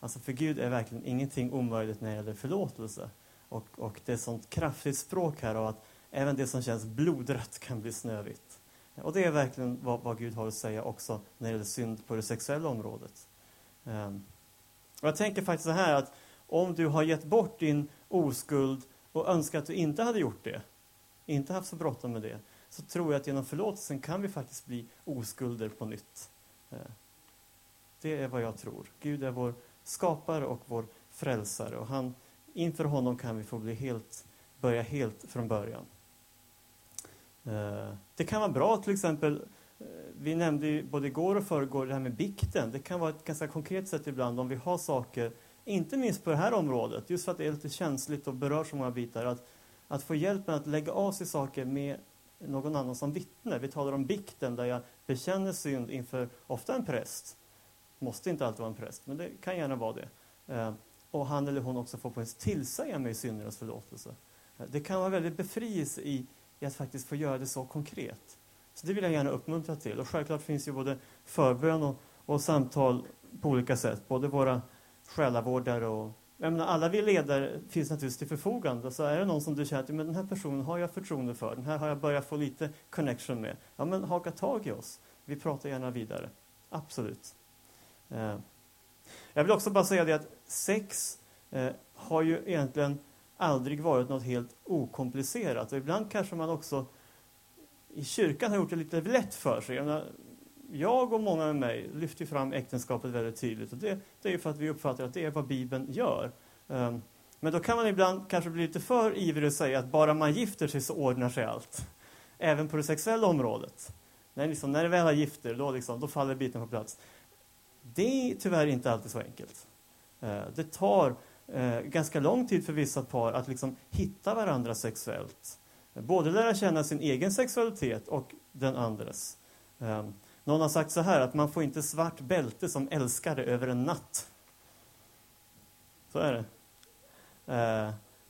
Alltså för Gud är verkligen ingenting omöjligt när det gäller förlåtelse. Och, och det är ett sånt kraftigt språk här av att även det som känns blodrött kan bli snövitt. Och det är verkligen vad, vad Gud har att säga också när det gäller synd på det sexuella området. Um, och jag tänker faktiskt så här att om du har gett bort din oskuld och önskar att du inte hade gjort det, inte haft så bråttom med det, så tror jag att genom förlåtelsen kan vi faktiskt bli oskulder på nytt. Ehm, det är vad jag tror. Gud är vår skapare och vår frälsare och han, inför honom kan vi få bli helt, börja helt från början. Eh, det kan vara bra till exempel, eh, vi nämnde både igår och förrgår det här med bikten. Det kan vara ett ganska konkret sätt ibland om vi har saker, inte minst på det här området, just för att det är lite känsligt och berör så många bitar, att att få hjälp med att lägga av sig saker med någon annan som vittne. Vi talar om bikten där jag bekänner synd inför, ofta en präst. Måste inte alltid vara en präst, men det kan gärna vara det. Eh, och han eller hon också får på tillsäga mig syndernas förlåtelse. Eh, det kan vara väldigt befrielse i, i att faktiskt få göra det så konkret. Så det vill jag gärna uppmuntra till. Och självklart finns ju både förbön och, och samtal på olika sätt. Både våra själavårdare och jag menar, alla vi ledare finns naturligtvis till förfogande. Så är det någon som du känner att men den här personen har jag förtroende för, den här har jag börjat få lite connection med. Ja, men haka tag i oss. Vi pratar gärna vidare. Absolut. Eh, jag vill också bara säga det att sex eh, har ju egentligen aldrig varit något helt okomplicerat. Och ibland kanske man också i kyrkan har gjort det lite lätt för sig. Jag och många med mig lyfter fram äktenskapet väldigt tydligt. Och det, det är för att vi uppfattar att det är vad Bibeln gör. Eh, men då kan man ibland kanske bli lite för ivrig och säga att bara man gifter sig så ordnar sig allt. Även på det sexuella området. När, liksom, när det väl har gifter, då, liksom, då faller biten på plats. Det är tyvärr inte alltid så enkelt. Eh, det tar eh, ganska lång tid för vissa par att liksom hitta varandra sexuellt. Både lära känna sin egen sexualitet och den andres. Eh, någon har sagt så här att man får inte svart bälte som älskare över en natt. Så är det.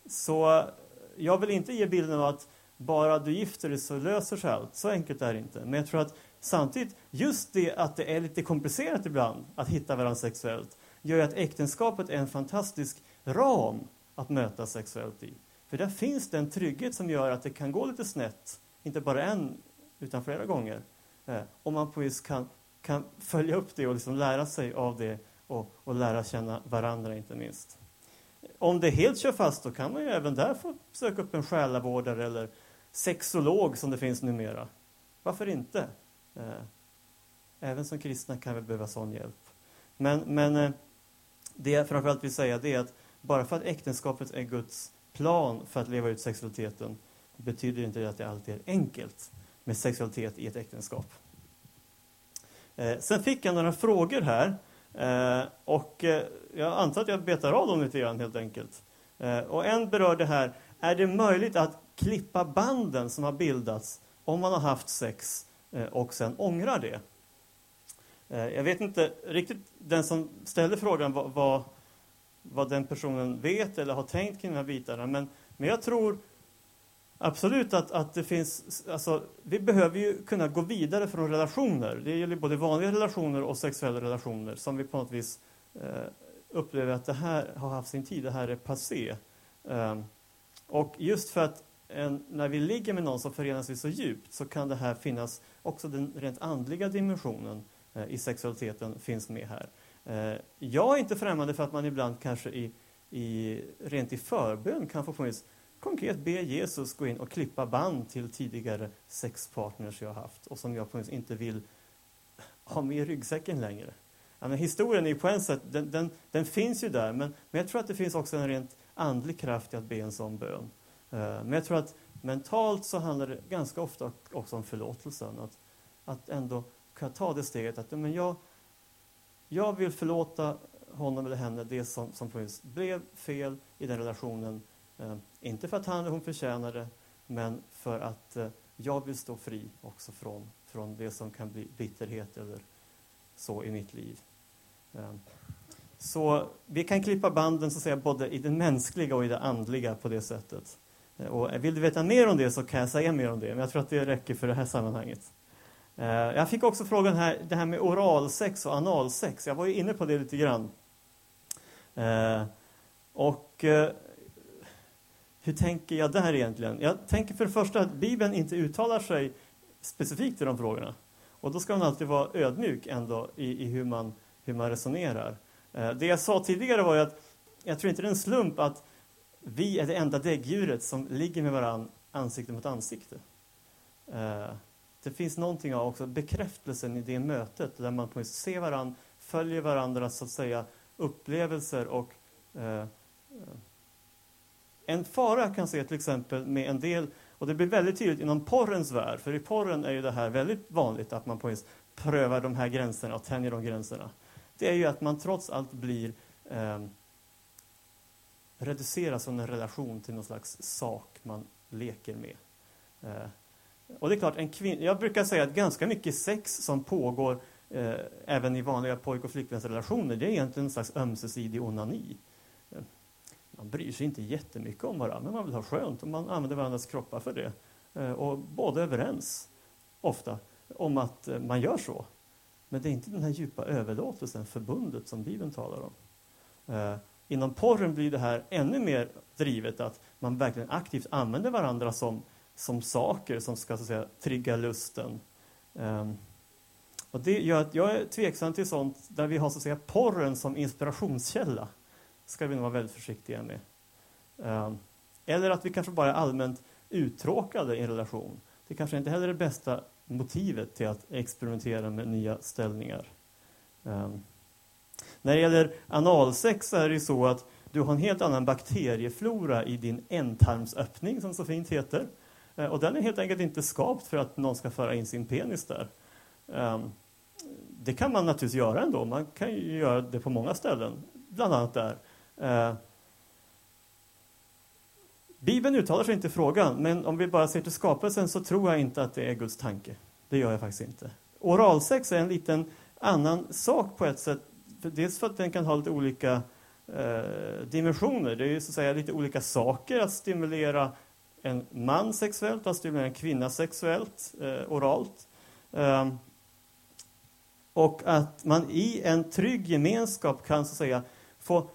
Så jag vill inte ge bilden av att bara du gifter dig så löser sig allt. Så enkelt är det inte. Men jag tror att samtidigt, just det att det är lite komplicerat ibland att hitta varandra sexuellt, gör ju att äktenskapet är en fantastisk ram att mötas sexuellt i. För där finns den trygghet som gör att det kan gå lite snett, inte bara en, utan flera gånger. Eh, om man på vis kan, kan följa upp det och liksom lära sig av det och, och lära känna varandra, inte minst. Om det helt kör fast, då kan man ju även där få söka upp en själavårdare eller sexolog som det finns numera. Varför inte? Eh, även som kristna kan vi behöva sån hjälp. Men, men eh, det jag framförallt vill säga det är att bara för att äktenskapet är Guds plan för att leva ut sexualiteten betyder inte det att det alltid är enkelt med sexualitet i ett äktenskap. Eh, sen fick jag några frågor här eh, och jag antar att jag betar av dem lite grann helt enkelt. Och en berör det här, är det möjligt att klippa banden som har bildats om man har haft sex Eh, och sen ångrar det? Eh, jag vet inte riktigt, den som ställde frågan vad, vad, vad, den personen vet eller har tänkt kring de här bitarna. Men, men jag tror absolut att, att det finns, alltså, vi behöver ju kunna gå vidare från relationer. Det gäller både vanliga relationer och sexuella relationer som vi på något vis eh, upplever att det här har haft sin tid, det här är passé. Eh, och just för att en, när vi ligger med någon som förenas vi så djupt så kan det här finnas också den rent andliga dimensionen eh, i sexualiteten finns med här. Eh, jag är inte främmande för att man ibland kanske i, i, rent i förbön kan få på konkret be Jesus gå in och klippa band till tidigare sexpartners jag haft och som jag på inte vill ha med i ryggsäcken längre. Ja, men historien är på en sätt, den, den, den, finns ju där, men, men jag tror att det finns också en rent andlig kraft i att be en sån bön. Uh, men jag tror att mentalt så handlar det ganska ofta också om förlåtelsen. Att, att ändå kunna ta det steget att men jag, jag vill förlåta honom eller henne det som, som blev fel i den relationen. Eh, inte för att han eller hon förtjänar det, men för att eh, jag vill stå fri också från, från det som kan bli bitterhet eller så i mitt liv. Eh, så vi kan klippa banden så att säga, både i det mänskliga och i det andliga på det sättet. Eh, och vill du veta mer om det så kan jag säga mer om det, men jag tror att det räcker för det här sammanhanget. Eh, jag fick också frågan här, det här med oralsex och analsex. Jag var ju inne på det lite grann. Eh, och hur tänker jag där egentligen? Jag tänker för det första att Bibeln inte uttalar sig specifikt i de frågorna. Och då ska man alltid vara ödmjuk ändå i, i hur, man, hur man resonerar. Det jag sa tidigare var ju att jag tror inte det är en slump att vi är det enda däggdjuret som ligger med varandra ansikte mot ansikte eh, det finns någonting av också bekräftelsen i det mötet där man på ser varandra, följer varandras så att säga upplevelser och eh, en fara jag kan se till exempel med en del, och det blir väldigt tydligt inom porrens värld, för i porren är ju det här väldigt vanligt att man på prövar de här gränserna och tänjer de gränserna. Det är ju att man trots allt blir eh, reduceras från en relation till någon slags sak man leker med. Eh, och det är klart, en kvin- jag brukar säga att ganska mycket sex som pågår eh, även i vanliga pojk och flickvänsrelationer, det är egentligen en slags ömsesidig onani. Eh, man bryr sig inte jättemycket om varandra, men man vill ha skönt och man använder varandras kroppar för det. Eh, och båda är överens, ofta, om att eh, man gör så. Men det är inte den här djupa överlåtelsen, förbundet, som Bibeln talar om. Eh, Inom porren blir det här ännu mer drivet, att man verkligen aktivt använder varandra som som saker som ska så att säga, trigga lusten. Um, och det gör att jag är tveksam till sånt där vi har så att säga, porren som inspirationskälla. ska vi nog vara väldigt försiktiga med. Um, eller att vi kanske bara är allmänt uttråkade i en relation. Det kanske inte heller är det bästa motivet till att experimentera med nya ställningar. Um, när det gäller analsex så är det så att du har en helt annan bakterieflora i din ändtarmsöppning, som så fint heter. Eh, och den är helt enkelt inte skapt för att någon ska föra in sin penis där. Ehm, det kan man naturligtvis göra ändå. Man kan ju göra det på många ställen, bland annat där. Eh, Bibeln uttalar sig inte i frågan, men om vi bara ser till skapelsen så tror jag inte att det är Guds tanke. Det gör jag faktiskt inte. Oralsex är en liten annan sak på ett sätt. Dels för att den kan ha lite olika eh, dimensioner. Det är ju så att säga lite olika saker att stimulera en man sexuellt, att stimulera en kvinna sexuellt, eh, oralt. Eh, Och att man i en trygg gemenskap kan så att säga få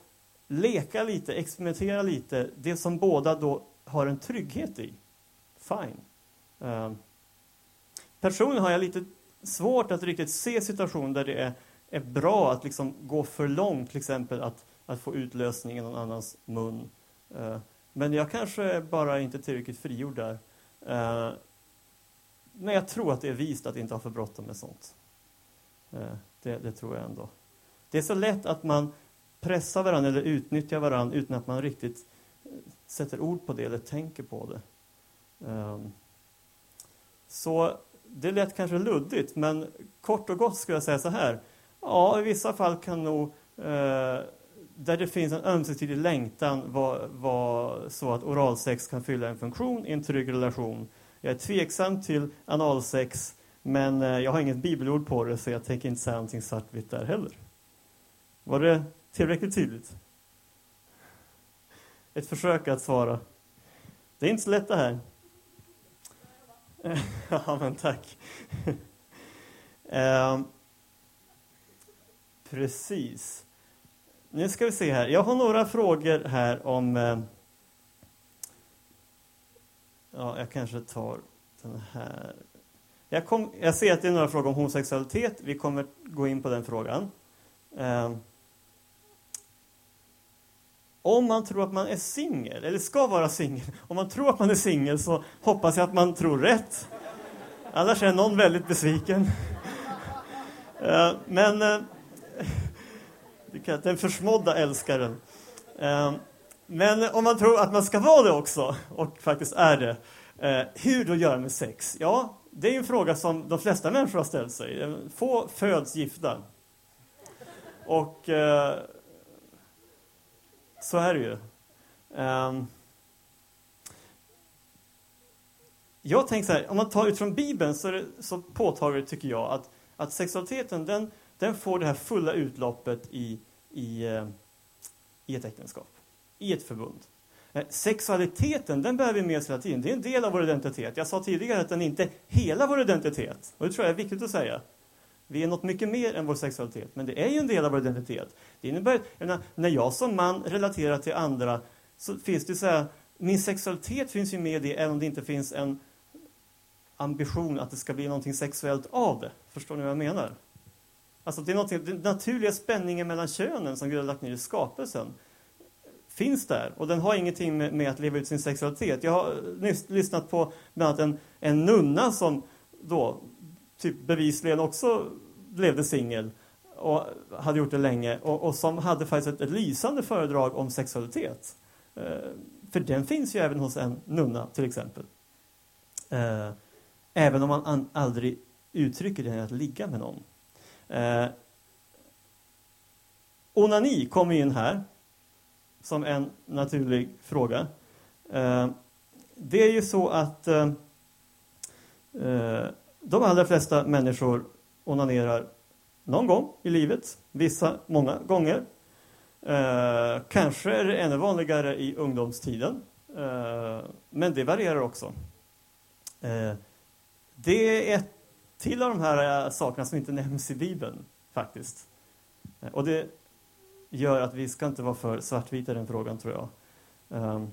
leka lite, experimentera lite, det som båda då har en trygghet i. Fine. Eh, personligen har jag lite svårt att riktigt se situationer där det är, är bra att liksom gå för långt, till exempel att, att få utlösning i någon annans mun. Uh, men jag kanske bara inte tillräckligt frigjord där. Uh, men jag tror att det är vist att inte ha för bråttom med sånt. Uh, det, det, tror jag ändå. Det är så lätt att man pressar varandra eller utnyttjar varandra utan att man riktigt sätter ord på det eller tänker på det. Um, så det lät kanske luddigt, men kort och gott skulle jag säga så här. Ja, i vissa fall kan nog eh, där det finns en ömsesidig längtan vara var så att oralsex kan fylla en funktion i en trygg relation. Jag är tveksam till analsex, men eh, jag har inget bibelord på det så jag tänker inte säga någonting svartvitt där heller. Var det tillräckligt tydligt? Ett försök att svara. Det är inte så lätt det här. ja, men tack. eh, precis. Nu ska vi se här. Jag har några frågor här om... Eh, ja, jag kanske tar den här. Jag, kom, jag ser att det är några frågor om homosexualitet. Vi kommer gå in på den frågan. Eh, om man tror att man är singel, eller ska vara singel, om man tror att man är singel så hoppas jag att man tror rätt. Annars är någon väldigt besviken. Eh, men eh, den försmådda älskaren. Ehm, men om man tror att man ska vara det också, och faktiskt är det, eh, hur då göra med sex? Ja, det är en fråga som de flesta människor har ställt sig. Ehm, få föds gifta. Och eh, så är det ju. Ehm, jag tänker så här, om man tar utifrån Bibeln så är det så påtagligt, tycker jag, att, att sexualiteten den, den får det här fulla utloppet i, i, eh, i ett äktenskap, i ett förbund. Eh, sexualiteten, den bär vi med oss hela tiden. Det är en del av vår identitet. Jag sa tidigare att den inte är hela vår identitet. Och det tror jag är viktigt att säga. Vi är något mycket mer än vår sexualitet, men det är ju en del av vår identitet. Det innebär, jag när jag som man relaterar till andra så finns det så här, min sexualitet finns ju med i det, även om det inte finns en ambition att det ska bli någonting sexuellt av det. Förstår ni vad jag menar? Alltså det är den naturliga spänningen mellan könen som Gud har lagt ner i skapelsen finns där och den har ingenting med, med att leva ut sin sexualitet. Jag har nyss lyssnat på bland annat en, en nunna som då typ bevisligen också levde singel och hade gjort det länge och, och som hade faktiskt ett, ett, lysande föredrag om sexualitet. Eh, för den finns ju även hos en nunna till exempel. Eh, även om man an, aldrig uttrycker det att ligga med någon. Eh, onani kommer in här som en naturlig fråga. Eh, det är ju så att eh, eh, de allra flesta människor onanerar någon gång i livet, vissa många gånger. Eh, kanske är det ännu vanligare i ungdomstiden, eh, men det varierar också. Eh, det är till av de här eh, sakerna som inte nämns i Bibeln, faktiskt. Eh, och det gör att vi ska inte vara för svartvita i den frågan, tror jag. Ehm,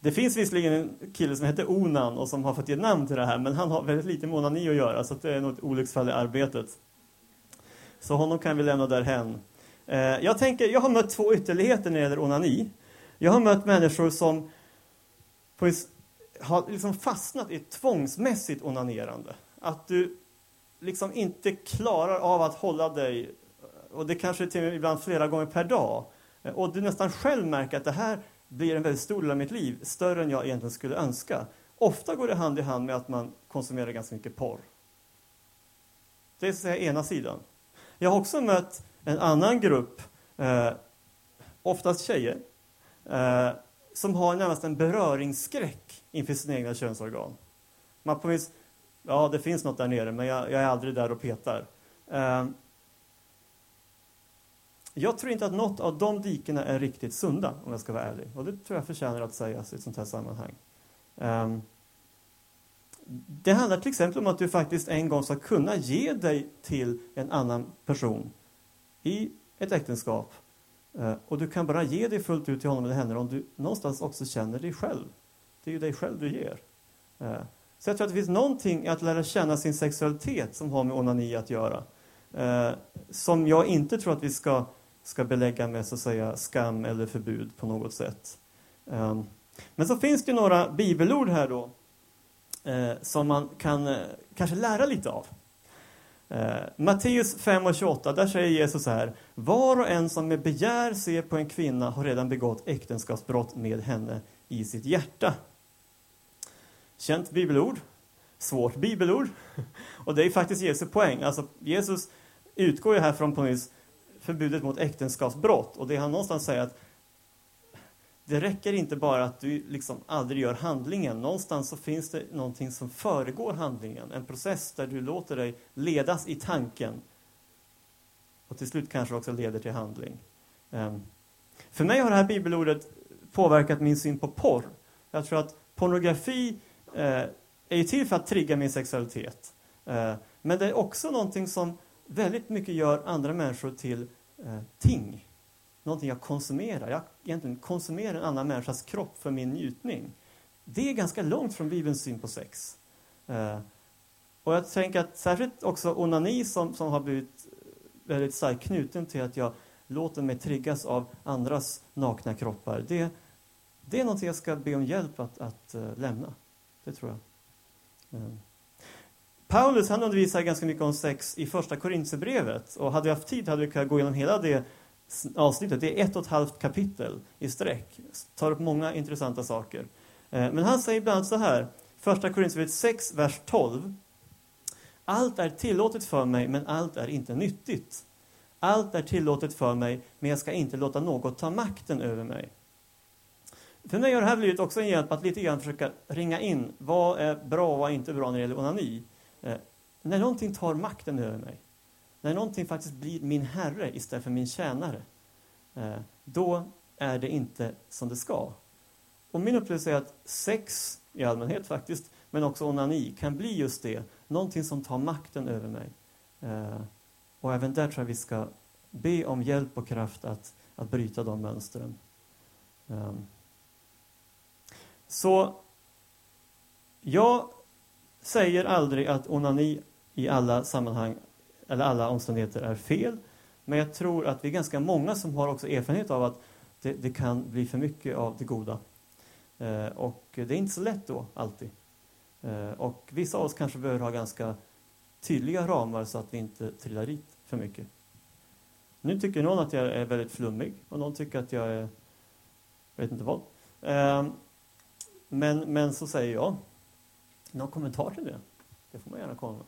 det finns visserligen en kille som heter Onan och som har fått ge namn till det här, men han har väldigt lite med onani att göra, så det är nog ett olycksfall i arbetet. Så honom kan vi lämna därhen. Eh, jag, tänker, jag har mött två ytterligheter när det gäller onani. Jag har mött människor som på, har liksom fastnat i ett tvångsmässigt onanerande. Att du liksom inte klarar av att hålla dig, och det kanske till ibland flera gånger per dag. Och du nästan själv märker att det här blir en väldigt stor del av mitt liv, större än jag egentligen skulle önska. Ofta går det hand i hand med att man konsumerar ganska mycket porr. Det är så att säga ena sidan. Jag har också mött en annan grupp, eh, oftast tjejer, eh, som har närmast en beröringsskräck inför sina egna könsorgan. Man på minst, ja, det finns något där nere, men jag, jag är aldrig där och petar. Eh, jag tror inte att något av de dikena är riktigt sunda, om jag ska vara ärlig. Och det tror jag förtjänar att sägas i ett sånt här sammanhang. Eh, det handlar till exempel om att du faktiskt en gång ska kunna ge dig till en annan person i ett äktenskap. Eh, och du kan bara ge dig fullt ut till honom eller henne om du någonstans också känner dig själv. Det är ju dig själv du ger. Eh, så jag tror att det finns någonting i att lära känna sin sexualitet som har med onani att göra. Eh, som jag inte tror att vi ska, ska belägga med så att säga skam eller förbud på något sätt. Ehm, men så finns det några bibelord här då eh, som man kan eh, kanske lära lite av. Eh, Matteus 5 och 28, där säger Jesus så här. Var och en som med begär ser på en kvinna har redan begått äktenskapsbrott med henne i sitt hjärta. Känt bibelord, svårt bibelord. Och det är faktiskt Jesu poäng. Alltså, Jesus utgår ju här från på nyss förbudet mot äktenskapsbrott. Och det han någonstans säger att det räcker inte bara att du liksom aldrig gör handlingen. Någonstans så finns det någonting som föregår handlingen. En process där du låter dig ledas i tanken. Och till slut kanske också leder till handling. Ehm, för mig har det här bibelordet påverkat min syn på porr. Jag tror att pornografi eh, är ju till för att trigga min sexualitet. Eh, men det är också någonting som väldigt mycket gör andra människor till eh, ting någonting jag konsumerar. Jag egentligen konsumerar en annan människas kropp för min njutning. Det är ganska långt från Bibelns syn på sex. Eh, och jag tänker att särskilt också onani som, som har blivit väldigt starkt knuten till att jag låter mig triggas av andras nakna kroppar. Det, det är någonting jag ska be om hjälp att, att uh, lämna. Det tror jag. Mm. Paulus han undervisar ganska mycket om sex i första Korintierbrevet. Och hade vi haft tid hade vi kunnat gå igenom hela det avsnittet. Det är ett och ett halvt kapitel i sträck. Tar upp många intressanta saker. Eh, men han säger bland annat så här, första Korintierbrevet 6, vers 12. Allt är tillåtet för mig, men allt är inte nyttigt. Allt är tillåtet för mig, men jag ska inte låta något ta makten över mig. För mig har det här blivit också en hjälp att lite grann försöka ringa in vad är bra och vad är inte bra när det gäller onani. Eh, när någonting tar makten över mig, när någonting faktiskt blir min herre istället för min tjänare, eh, då är det inte som det ska. Och min upplevelse är att sex i allmänhet faktiskt, men också onani, kan bli just det. Någonting som tar makten över mig. Eh, och även där tror jag vi ska be om hjälp och kraft att, att bryta de mönstren. Ehm. Så jag säger aldrig att onani i alla sammanhang eller alla omständigheter är fel. Men jag tror att vi är ganska många som har också erfarenhet av att det, det kan bli för mycket av det goda. Eh, och det är inte så lätt då, alltid. Eh, och vissa av oss kanske behöver ha ganska tydliga ramar så att vi inte trillar dit för mycket. Nu tycker någon att jag är väldigt flummig och någon tycker att jag är, jag vet inte vad. Eh, men, men så säger jag. Någon kommentar till det? Det får man gärna komma med.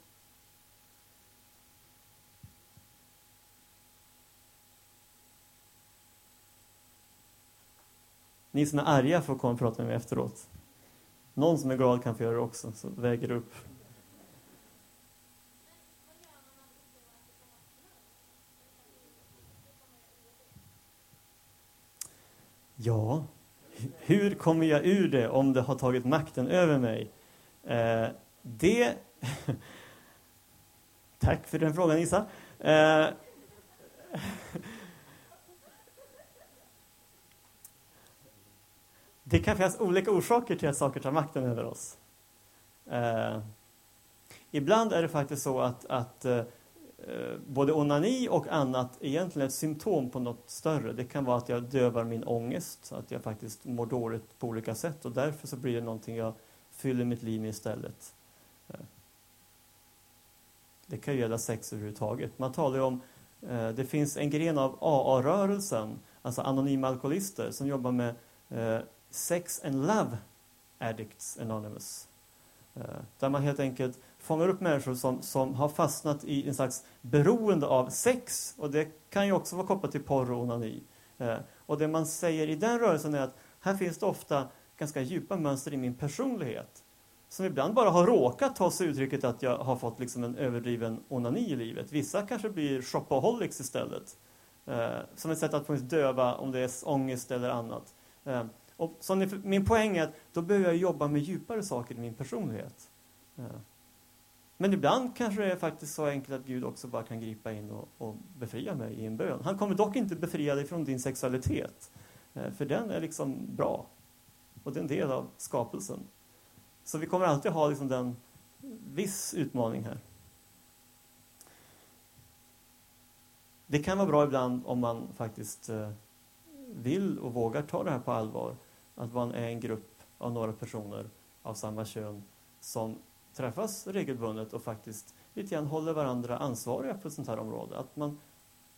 Ni som är arga får komma och prata med mig efteråt. Någon som är glad kan få göra det också, så väger upp. Ja, hur kommer jag ur det om det har tagit makten över mig? Eh, det... Tack för den frågan, Isa. Eh, det kan finnas olika orsaker till att saker tar makten över oss. Eh, ibland är det faktiskt så att, att eh, Eh, både onani och annat egentligen ett symptom på något större. Det kan vara att jag dövar min ångest, att jag faktiskt mår dåligt på olika sätt och därför så blir det någonting jag fyller mitt liv med istället. Eh, det kan ju gälla sex överhuvudtaget. Man talar ju om, eh, det finns en gren av AA-rörelsen, alltså anonyma alkoholister, som jobbar med Sex and Love Addicts Anonymous. Där man helt enkelt fångar upp människor som, som har fastnat i en slags beroende av sex. Och det kan ju också vara kopplat till porr och onani. Eh, och det man säger i den rörelsen är att här finns det ofta ganska djupa mönster i min personlighet. Som ibland bara har råkat ta sig uttrycket att jag har fått liksom en överdriven onani i livet. Vissa kanske blir shopaholics istället. Eh, som ett sätt att döva om det är ångest eller annat. Eh, och så min poäng är att då behöver jag jobba med djupare saker i min personlighet. Eh, men ibland kanske det är faktiskt så enkelt att Gud också bara kan gripa in och, och befria mig i en bön. Han kommer dock inte befria dig från din sexualitet. Eh, för den är liksom bra. Och det är en del av skapelsen. Så vi kommer alltid ha liksom den viss utmaning här. Det kan vara bra ibland om man faktiskt eh, vill och vågar ta det här på allvar. Att man är en grupp av några personer av samma kön som träffas regelbundet och faktiskt lite grann håller varandra ansvariga på ett sånt här område. Att man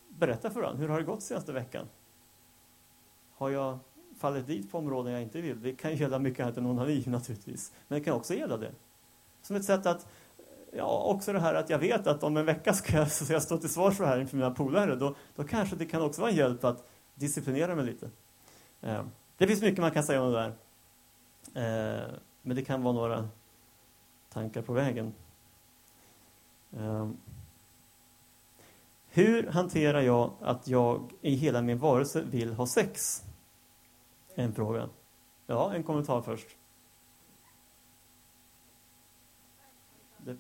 berättar för varandra, hur har det gått senaste veckan? Har jag fallit dit på områden jag inte vill? Det kan ju gälla mycket annat än onani naturligtvis, men det kan också gälla det. Som ett sätt att, ja också det här att jag vet att om en vecka ska jag, så jag stå till svars för det här inför mina polare, då, då kanske det kan också vara en hjälp att disciplinera mig lite. Eh, det finns mycket man kan säga om det där. Eh, men det kan vara några tankar på vägen. Ehm, hur hanterar jag att jag i hela min varelse vill ha sex? En fråga. Ja, en kommentar först. Det...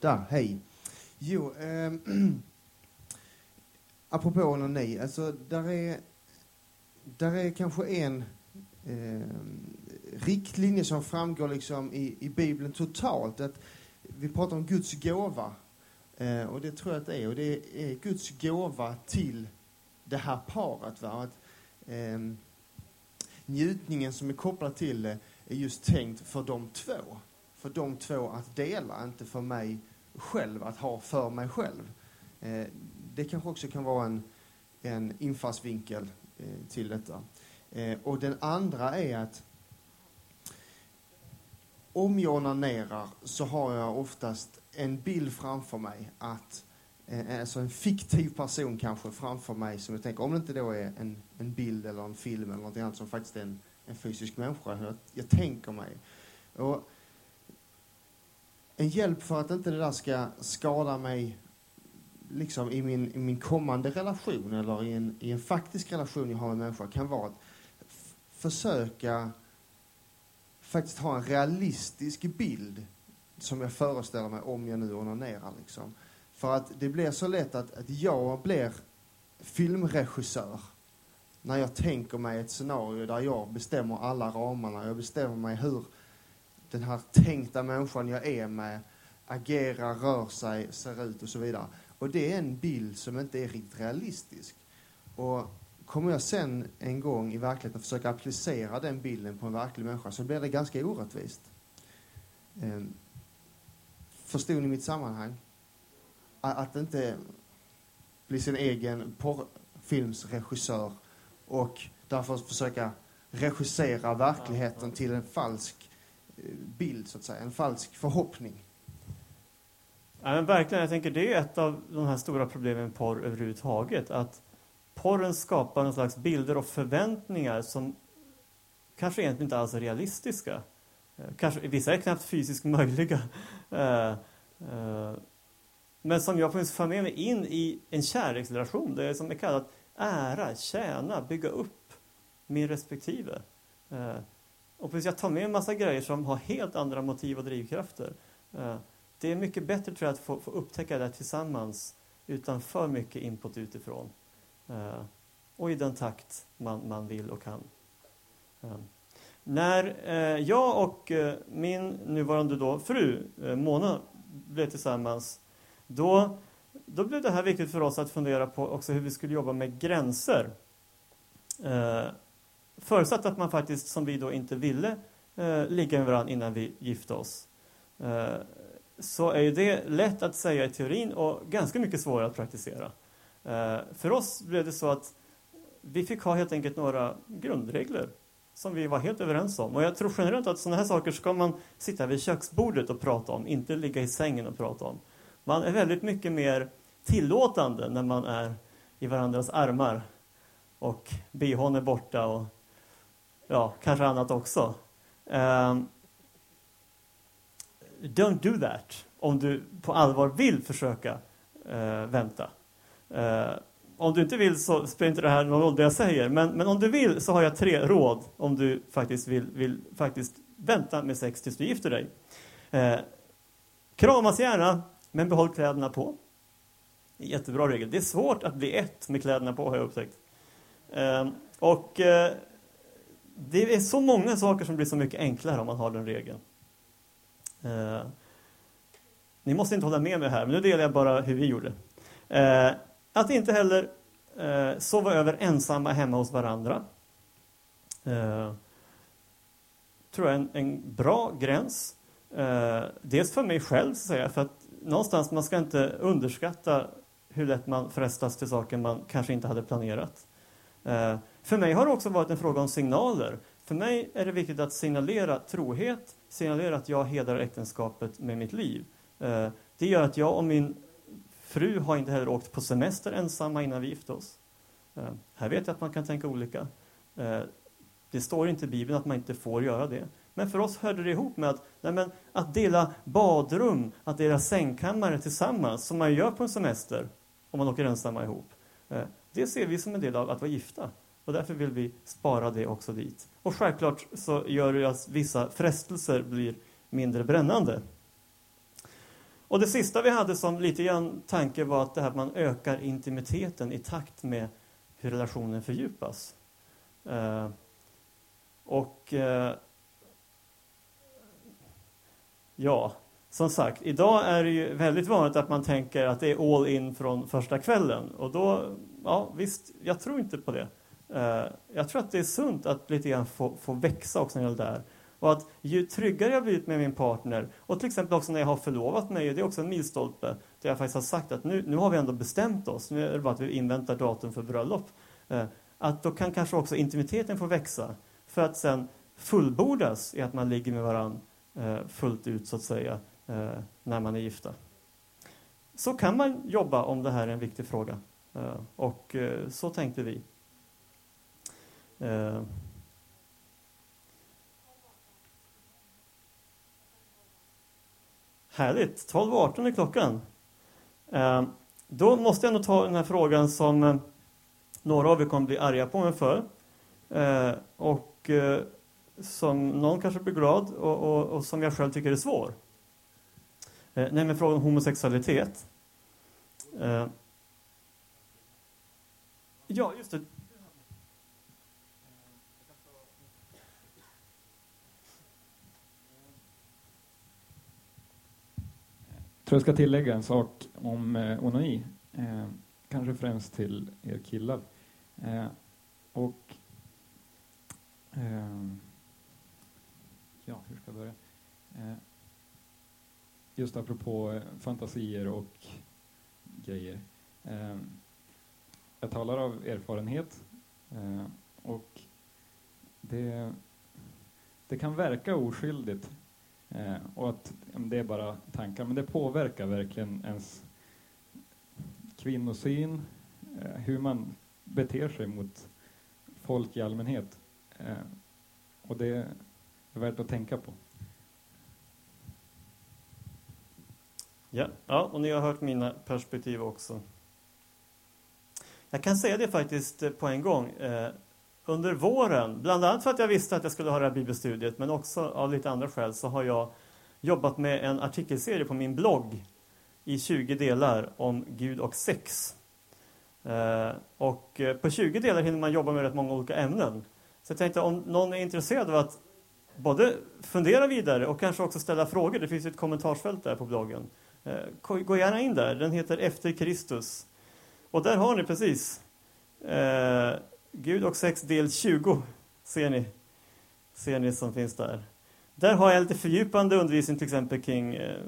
Där, hej. Jo, eh, apropå onani, alltså där är, där är kanske en eh, riktlinje som framgår liksom i, i Bibeln totalt. Att vi pratar om Guds gåva. Eh, och det tror jag att det är. Och det är Guds gåva till det här paret. Va? Att, eh, njutningen som är kopplad till det är just tänkt för de två. För de två att dela, inte för mig själv, att ha för mig själv. Eh, det kanske också kan vara en, en infallsvinkel eh, till detta. Eh, och den andra är att om jag onanerar så har jag oftast en bild framför mig att eh, Alltså en fiktiv person kanske framför mig som jag tänker, om det inte då är en, en bild eller en film eller något annat som faktiskt är en, en fysisk människa. Jag, jag tänker mig. Och en hjälp för att inte det där ska skada mig liksom i min, i min kommande relation eller i en, i en faktisk relation jag har med en människa kan vara att försöka faktiskt ha en realistisk bild som jag föreställer mig om jag nu onanerar. Liksom. För att det blir så lätt att, att jag blir filmregissör när jag tänker mig ett scenario där jag bestämmer alla ramarna. Jag bestämmer mig hur den här tänkta människan jag är med agerar, rör sig, ser ut och så vidare. Och det är en bild som inte är riktigt realistisk. Och kommer jag sen en gång i verkligheten försöka applicera den bilden på en verklig människa så blir det ganska orättvist. Ehm, förstod ni mitt sammanhang? Att inte bli sin egen porrfilmsregissör och därför försöka regissera verkligheten till en falsk eh, bild, så att säga. En falsk förhoppning. Ja, men verkligen, jag tänker det är ett av de här stora problemen med porr överhuvudtaget. Att porren skapar någon slags bilder och förväntningar som kanske egentligen inte alls är realistiska. Eh, kanske, vissa är knappt fysiskt möjliga. Eh, eh, men som jag får med mig in i en kärleksrelation, det är som är kallat ära, tjäna, bygga upp min respektive. Och precis, jag tar med en massa grejer som har helt andra motiv och drivkrafter det är mycket bättre tror jag att få, få upptäcka det tillsammans utan för mycket input utifrån. Eh, och i den takt man, man vill och kan. Eh. när eh, jag och eh, min nuvarande då fru eh, Mona blev tillsammans, då, då blev det här viktigt för oss att fundera på också hur vi skulle jobba med gränser. Eh, förutsatt att man faktiskt, som vi då inte ville, ligga med varandra innan vi gifte oss så är ju det lätt att säga i teorin och ganska mycket svårare att praktisera. Eh, för oss blev det så att vi fick ha helt enkelt några grundregler som vi var helt överens om. Och jag tror generellt att sådana här saker ska man sitta vid köksbordet och prata om, inte ligga i sängen och prata om. Man är väldigt mycket mer tillåtande när man är i varandras armar och bihån är borta och ja, kanske annat också. Um, don't do that om du på allvar vill försöka eh, vänta. Eh, om du inte vill så spelar inte det här någon roll det jag säger. Men, men om du vill så har jag tre råd om du faktiskt vill, vill faktiskt vänta med sex tills du gifter dig. Eh, kramas gärna, men behåll kläderna på. Jättebra regel. Det är svårt att bli ett med kläderna på har jag upptäckt. Eh, och eh, det är så många saker som blir så mycket enklare om man har den regeln. Eh, ni måste inte hålla med mig här, men nu delar jag bara hur vi gjorde. Eh, att inte heller eh, sova över ensamma hemma hos varandra. Eh, tror jag är en, en bra gräns. Eh, dels för mig själv, så att säga, för att någonstans man ska inte underskatta hur lätt man frestas till saker man kanske inte hade planerat. Eh, för mig har det också varit en fråga om signaler. För mig är det viktigt att signalera trohet, signalera att jag hedrar äktenskapet med mitt liv. Eh, det gör att jag och min fru har inte heller åkt på semester ensamma innan vi gifte oss. Eh, här vet jag att man kan tänka olika. Eh, det står inte i Bibeln att man inte får göra det. Men för oss hörde det ihop med att, nej men, att dela badrum, att dela sängkammare tillsammans, som man gör på en semester om man åker ensamma ihop. Eh, det ser vi som en del av att vara gifta. Och därför vill vi spara det också dit. Och självklart så gör det att vissa frestelser blir mindre brännande. Och det sista vi hade som lite grann tanke var att det här att man ökar intimiteten i takt med hur relationen fördjupas. Eh, och eh, ja, som sagt, idag är det ju väldigt vanligt att man tänker att det är all in från första kvällen. Och då, ja visst, jag tror inte på det. Eh, jag tror att det är sunt att lite grann få, få växa också när det gäller det här. Och att ju tryggare jag blivit med min partner, och till exempel också när jag har förlovat mig, det är också en milstolpe, där jag faktiskt har sagt att nu, nu har vi ändå bestämt oss, nu är det bara att vi inväntar datum för bröllop. Eh, att då kan kanske också intimiteten få växa, för att sen fullbordas i att man ligger med varandra eh, fullt ut, så att säga, när man är gifta. Så kan man jobba om det här är en viktig fråga. Och så tänkte vi. Eh. Härligt, 12.18 är klockan. Eh, då måste jag nog ta den här frågan som eh, några av er kommer bli arga på mig för. Eh, och eh, som någon kanske blir glad och, och, och, som jag själv tycker är svår. Eh, nämligen frågan om homosexualitet. Eh, ja, just det. Tror jag ska tillägga en sak om eh, onani. Eh, kanske främst till er killar. Eh, och... Eh, ja, hur ska jag börja? Eh, just apropå eh, fantasier och grejer. Eh, jag talar av erfarenhet eh, och det, det kan verka oskyldigt Eh, och att det är bara tankar, men det påverkar verkligen ens kvinnosyn, eh, hur man beter sig mot folk i allmänhet. Eh, och det är värt att tänka på. Ja, ja, och ni har hört mina perspektiv också. Jag kan säga det faktiskt eh, på en gång. Eh, under våren, bland annat för att jag visste att jag skulle ha det här bibelstudiet, men också av lite andra skäl, så har jag jobbat med en artikelserie på min blogg i 20 delar om Gud och sex. Eh, och eh, på 20 delar hinner man jobba med rätt många olika ämnen. Så jag tänkte om någon är intresserad av att både fundera vidare och kanske också ställa frågor, det finns ett kommentarsfält där på bloggen. Eh, gå gärna in där, den heter Efter Kristus. Och där har ni precis Gud och sex del 20, ser ni, ser ni som finns där. Där har jag lite fördjupande undervisning till exempel kring eh,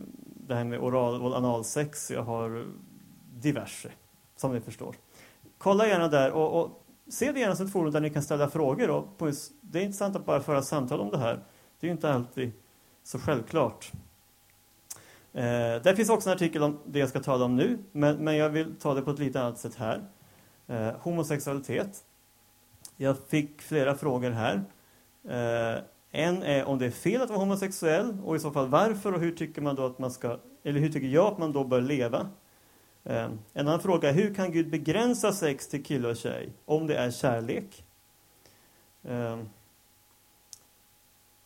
det här med oral och analsex. Jag har diverse, som ni förstår. Kolla gärna där och, och se det gärna som ett forum där ni kan ställa frågor. Och på, det är intressant att bara föra samtal om det här. Det är ju inte alltid så självklart. Eh, där finns också en artikel om det jag ska tala om nu, men, men jag vill ta det på ett lite annat sätt här. Eh, homosexualitet. Jag fick flera frågor här. Eh, en är om det är fel att vara homosexuell och i så fall varför och hur tycker man då att man ska, eller hur tycker jag att man då bör leva? Eh, en annan fråga är hur kan Gud begränsa sex till kille och tjej om det är kärlek? Eh,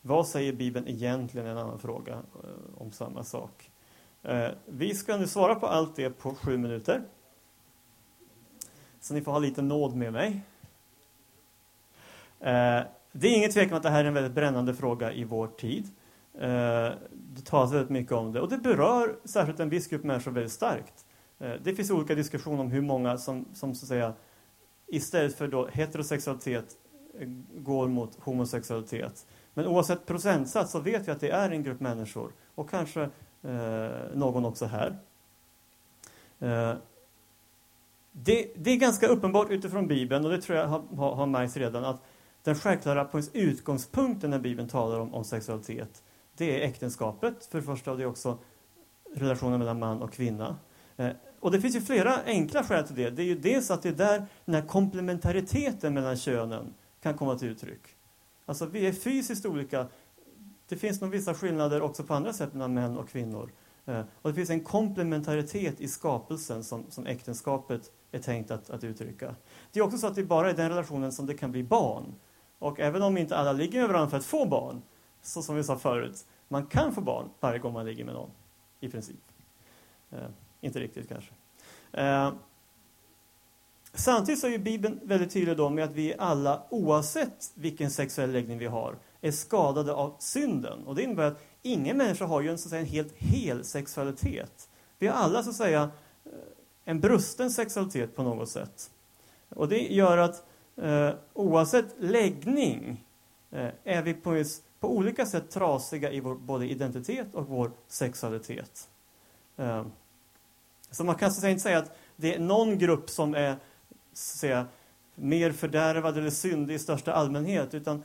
vad säger Bibeln egentligen? En annan fråga eh, om samma sak. Eh, vi ska nu svara på allt det på sju minuter. Så ni får ha lite nåd med mig. Eh, det är ingen tvekan om att det här är en väldigt brännande fråga i vår tid. Eh, det talas väldigt mycket om det och det berör särskilt en viss grupp människor väldigt starkt. Eh, det finns olika diskussioner om hur många som, som så att säga, istället för då heterosexualitet eh, går mot homosexualitet. Men oavsett procentsats så vet vi att det är en grupp människor och kanske eh, någon också här. Eh, det, det, är ganska uppenbart utifrån Bibeln, och det tror jag har, har, har märkts redan, att den självklara utgångspunkten när Bibeln talar om, om, sexualitet, det är äktenskapet, för det första, och det är också relationen mellan man och kvinna. Eh, och det finns ju flera enkla skäl till det. Det är ju dels att det är där den här komplementariteten mellan könen kan komma till uttryck. Alltså vi är fysiskt olika. Det finns nog vissa skillnader också på andra sätt mellan män och kvinnor. Eh, och det finns en komplementaritet i skapelsen som, som äktenskapet är tänkt att, att uttrycka. Det är också så att det bara är den relationen som det kan bli barn. Och även om inte alla ligger med varandra för att få barn, så som vi sa förut, man kan få barn varje gång man ligger med någon, i princip. Eh, inte riktigt kanske. Eh, Samtidigt så är ju Bibeln väldigt tydlig då med att vi alla, oavsett vilken sexuell läggning vi har, är skadade av synden. Och det innebär att ingen människa har ju en, så att säga, en helt hel sexualitet. Vi har alla så att säga eh, en brusten sexualitet på något sätt. Och det gör att eh, oavsett läggning eh, är vi på, på, olika sätt trasiga i vår både identitet och vår sexualitet. Eh, så man kan så inte säga att det är någon grupp som är säga, mer fördärvad eller syndig i största allmänhet, utan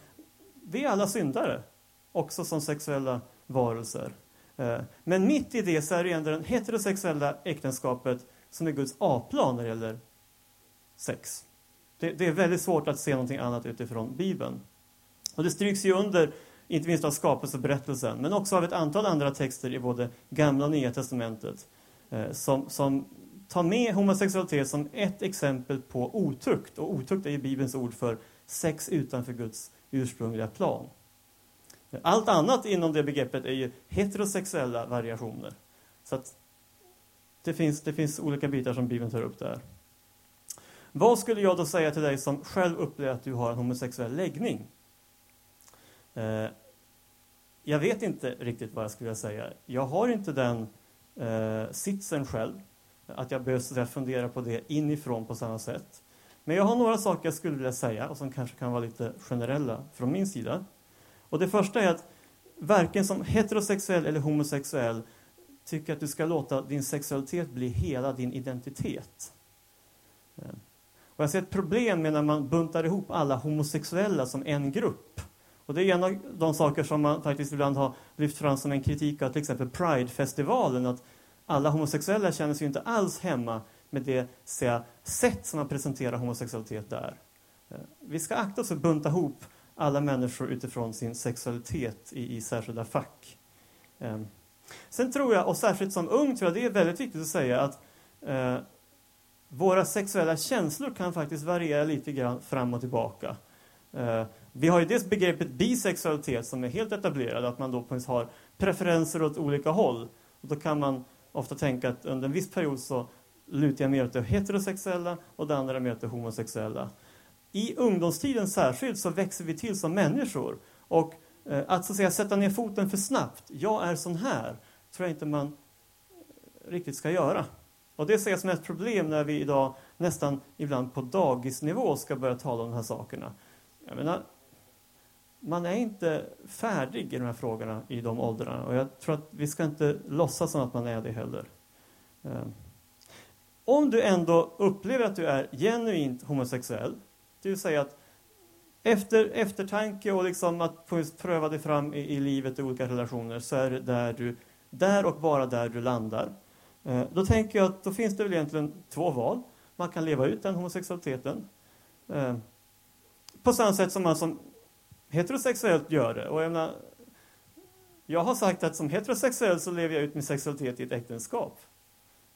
vi är alla syndare, också som sexuella varelser. Eh, men mitt i det så är det ändå det heterosexuella äktenskapet som är Guds A-plan när det gäller sex. Det, det, är väldigt svårt att se någonting annat utifrån Bibeln. Och det stryks ju under, inte minst av skapelseberättelsen, men också av ett antal andra texter i både Gamla och Nya Testamentet, eh, som, som tar med homosexualitet som ett exempel på otukt. Och otukt är ju Bibelns ord för sex utanför Guds ursprungliga plan. Allt annat inom det begreppet är ju heterosexuella variationer. Så att det finns, det finns olika bitar som Bibeln tar upp där. Vad skulle jag då säga till dig som själv upplever att du har en homosexuell läggning? Eh, jag vet inte riktigt vad jag skulle säga. Jag har inte den eh, sitsen själv att jag behöver fundera på det inifrån på samma sätt. Men jag har några saker jag skulle vilja säga och som kanske kan vara lite generella från min sida. Och det första är att varken som heterosexuell eller homosexuell tycker att du ska låta din sexualitet bli hela din identitet. Eh, och jag ser ett problem med när man buntar ihop alla homosexuella som en grupp. Och det är en av de saker som man faktiskt ibland har lyft fram som en kritik av till exempel Pride-festivalen. Att alla homosexuella känner sig inte alls hemma med det säga, sätt som man presenterar homosexualitet där. Eh, vi ska akta oss för att bunta ihop alla människor utifrån sin sexualitet i, i särskilda fack. Ehm, sen tror jag, och särskilt som ung, tror jag det är väldigt viktigt att säga att eh, våra sexuella känslor kan faktiskt variera lite grann fram och tillbaka. Eh, vi har ju dels begreppet bisexualitet som är helt etablerad, att man då har preferenser åt olika håll. Och då kan man ofta tänka att under en viss period så lutar jag mer åt det heterosexuella och det andra mer åt det homosexuella. I ungdomstiden särskilt så växer vi till som människor. Och eh, att så att säga sätta ner foten för snabbt, jag är sån här, tror jag inte man riktigt ska göra. Och det ser jag som ett problem när vi idag nästan ibland på dagisnivå ska börja tala om de här sakerna. Jag menar, man är inte färdig i de här frågorna i de åldrarna. Och jag tror att vi ska inte låtsas som att man är det heller. Ehm, om du ändå upplever att du är genuint homosexuell, det vill säga att efter eftertanke och liksom att pröva dig fram i, i livet i olika relationer, så är det där, du, där och bara där du landar. Eh, då tänker jag att då finns det väl egentligen två val. Man kan leva ut den homosexualiteten. Eh, på samma sätt som man som heterosexuellt gör det. Och jag, menar, jag har sagt att som heterosexuell så lever jag ut min sexualitet i ett äktenskap.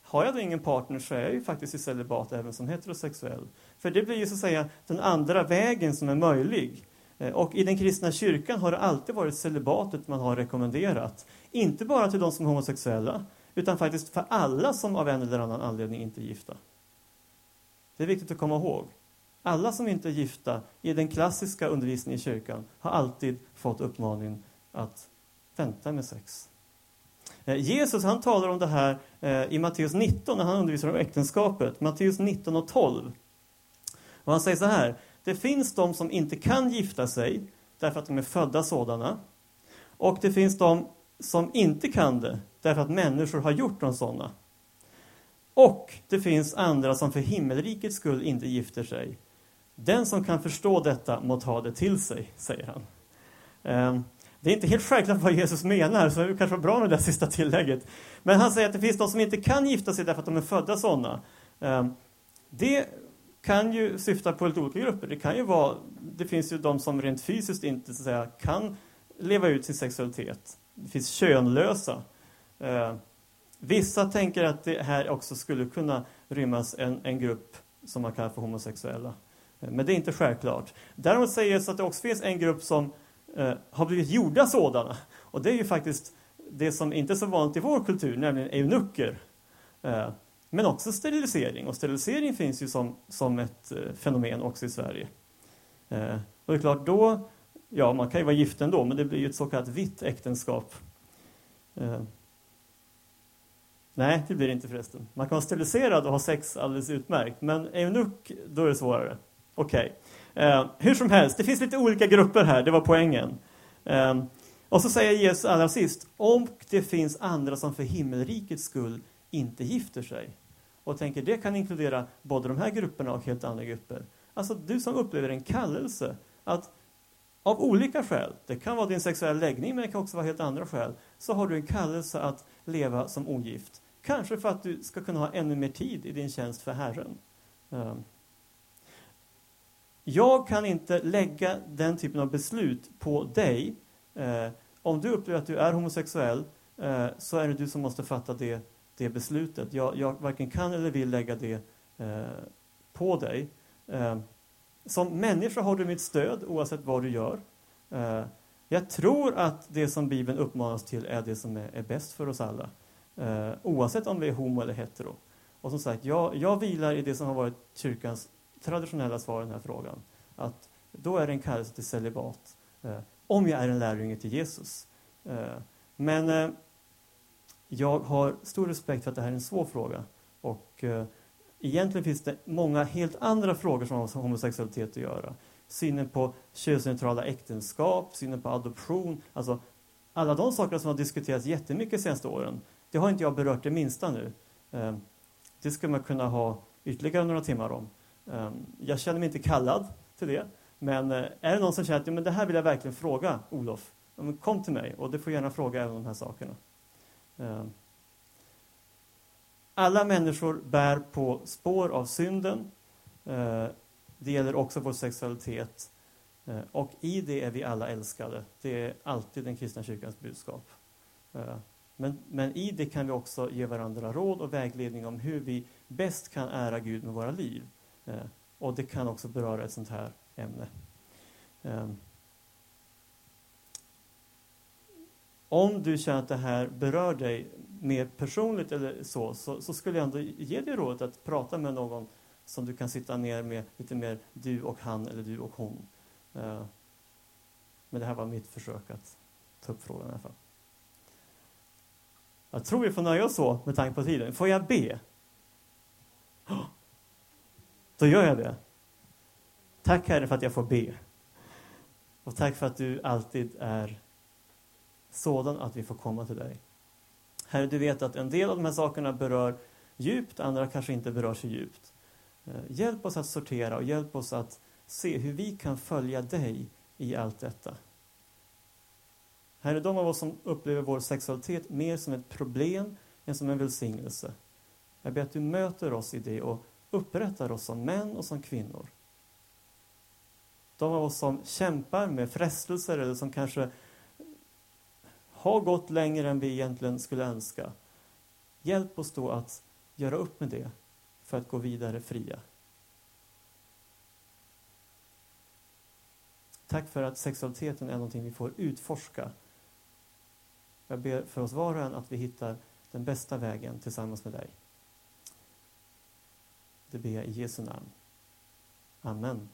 har jag då ingen partner så är jag ju faktiskt i celibat även som heterosexuell. För det blir ju så att säga den andra vägen som är möjlig. Eh, och i den kristna kyrkan har det alltid varit celibatet man har rekommenderat. Inte bara till de som är homosexuella, utan faktiskt för alla som av en eller annan anledning inte är gifta. Det är viktigt att komma ihåg. Alla som inte är gifta i den klassiska undervisningen i kyrkan har alltid fått uppmaningen att vänta med sex. Eh, Jesus han talar om det här eh, i Matteus 19 när han undervisar om äktenskapet. Matteus 19 och 12. Och han säger så här. Det finns de som inte kan gifta sig därför att de är födda sådana. Och det finns de som inte kan det därför att människor har gjort dem sådana. Och det finns andra som för himmelrikets skull inte gifter sig. Den som kan förstå detta må ta det till sig, säger han. Ehm, det är inte helt självklart vad Jesus menar, så det kanske var bra med det sista tillägget. Men han säger att det finns de som inte kan gifta sig därför att de är födda sådana. Ehm, det kan ju syfta på lite olika grupper. Det kan ju vara, det finns ju de som rent fysiskt inte så att säga, kan leva ut sin sexualitet. Det finns könlösa. Eh, vissa tänker att det här också skulle kunna rymmas en, en grupp som man kallar för homosexuella. Eh, men det är inte självklart. Däremot sägs att det också finns en grupp som eh, har blivit gjorda sådana. Och det är ju faktiskt det som inte är så vanligt i vår kultur, nämligen eunucker. Eh, men också sterilisering. Och sterilisering finns ju som, som ett eh, fenomen också i Sverige. Eh, och det är klart, då, ja man kan ju vara gift ändå, men det blir ju ett så kallat vitt äktenskap. Eh, Nej, det blir det inte förresten. Man kan vara steriliserad och ha sex alldeles utmärkt, men eunuck, då är det svårare. Okej. Okay. Eh, hur som helst, det finns lite olika grupper här, det var poängen. Eh, och så säger Jesus allra sist, om det finns andra som för himmelrikets skull inte gifter sig. Och tänker det kan inkludera både de här grupperna och helt andra grupper. Alltså du som upplever en kallelse att av olika skäl, det kan vara din sexuella läggning men det kan också vara helt andra skäl, så har du en kallelse att leva som ogift. Kanske för att du ska kunna ha ännu mer tid i din tjänst för Herren. Ehm. Jag kan inte lägga den typen av beslut på dig. Ehm, om du upplever att du är homosexuell eh, så är det du som måste fatta det, det beslutet. Jag, jag varken kan eller vill lägga det eh, på dig. Ehm. Som människa har du mitt stöd oavsett vad du gör. Eh, jag tror att det som Bibeln uppmanas till är det som är, är bäst för oss alla. Eh, oavsett om vi är homo eller hetero. Och som sagt, jag, jag vilar i det som har varit kyrkans traditionella svar i den här frågan. Att då är det en kallelse till celibat. Eh, om jag är en lärjunge till Jesus. Men jag har stor respekt för att det här är en svår fråga. Och egentligen finns det många helt andra frågor som har med homosexualitet att göra. Synen på könsneutrala äktenskap, synen på adoption. Alltså, alla de sakerna som har diskuterats jättemycket de senaste åren, det har inte jag berört det minsta nu. Ehm, det skulle man kunna ha ytterligare några timmar om. Ehm, jag känner mig inte kallad till det. Men eh, är det någon som känner att ja, men det här vill jag verkligen fråga Olof, ja, kom till mig och du får gärna fråga även de här sakerna. Ehm, alla människor bär på spår av synden. Eh, det gäller också vår sexualitet. Eh, och i det är vi alla älskade. Det är alltid den kristna kyrkans budskap. Eh, men, men i det kan vi också ge varandra råd och vägledning om hur vi bäst kan ära Gud med våra liv. Och det kan också beröra ett sånt här ämne. Om du känner att det här berör dig mer personligt eller så, så, så, skulle jag ändå ge dig rådet att prata med någon som du kan sitta ner med lite mer du och han eller du och hon. Eh, men det här var mitt försök att ta upp frågan i alla fall. Jag tror vi får nöja oss så med tanke på tiden. Får jag be? Då gör jag det. Tack Herre för att jag får be. Och tack för att du alltid är sådan att vi får komma till dig. Herre, du vet att en del av de här sakerna berör djupt, andra kanske inte berör så djupt. Eh, hjälp oss att sortera och hjälp oss att se hur vi kan följa dig i allt detta. Herre, de av oss som upplever vår sexualitet mer som ett problem än som en välsignelse. Jag ber att du möter oss i det och upprättar oss som män och som kvinnor. De av oss som kämpar med frestelser eller som kanske har gått längre än vi egentligen skulle önska. Hjälp oss då att göra upp med det för att gå vidare fria. Tack för att sexualiteten är någonting vi får utforska. Jag ber för oss var och en att vi hittar den bästa vägen tillsammans med dig. Det ber jag i Jesu namn. Amen.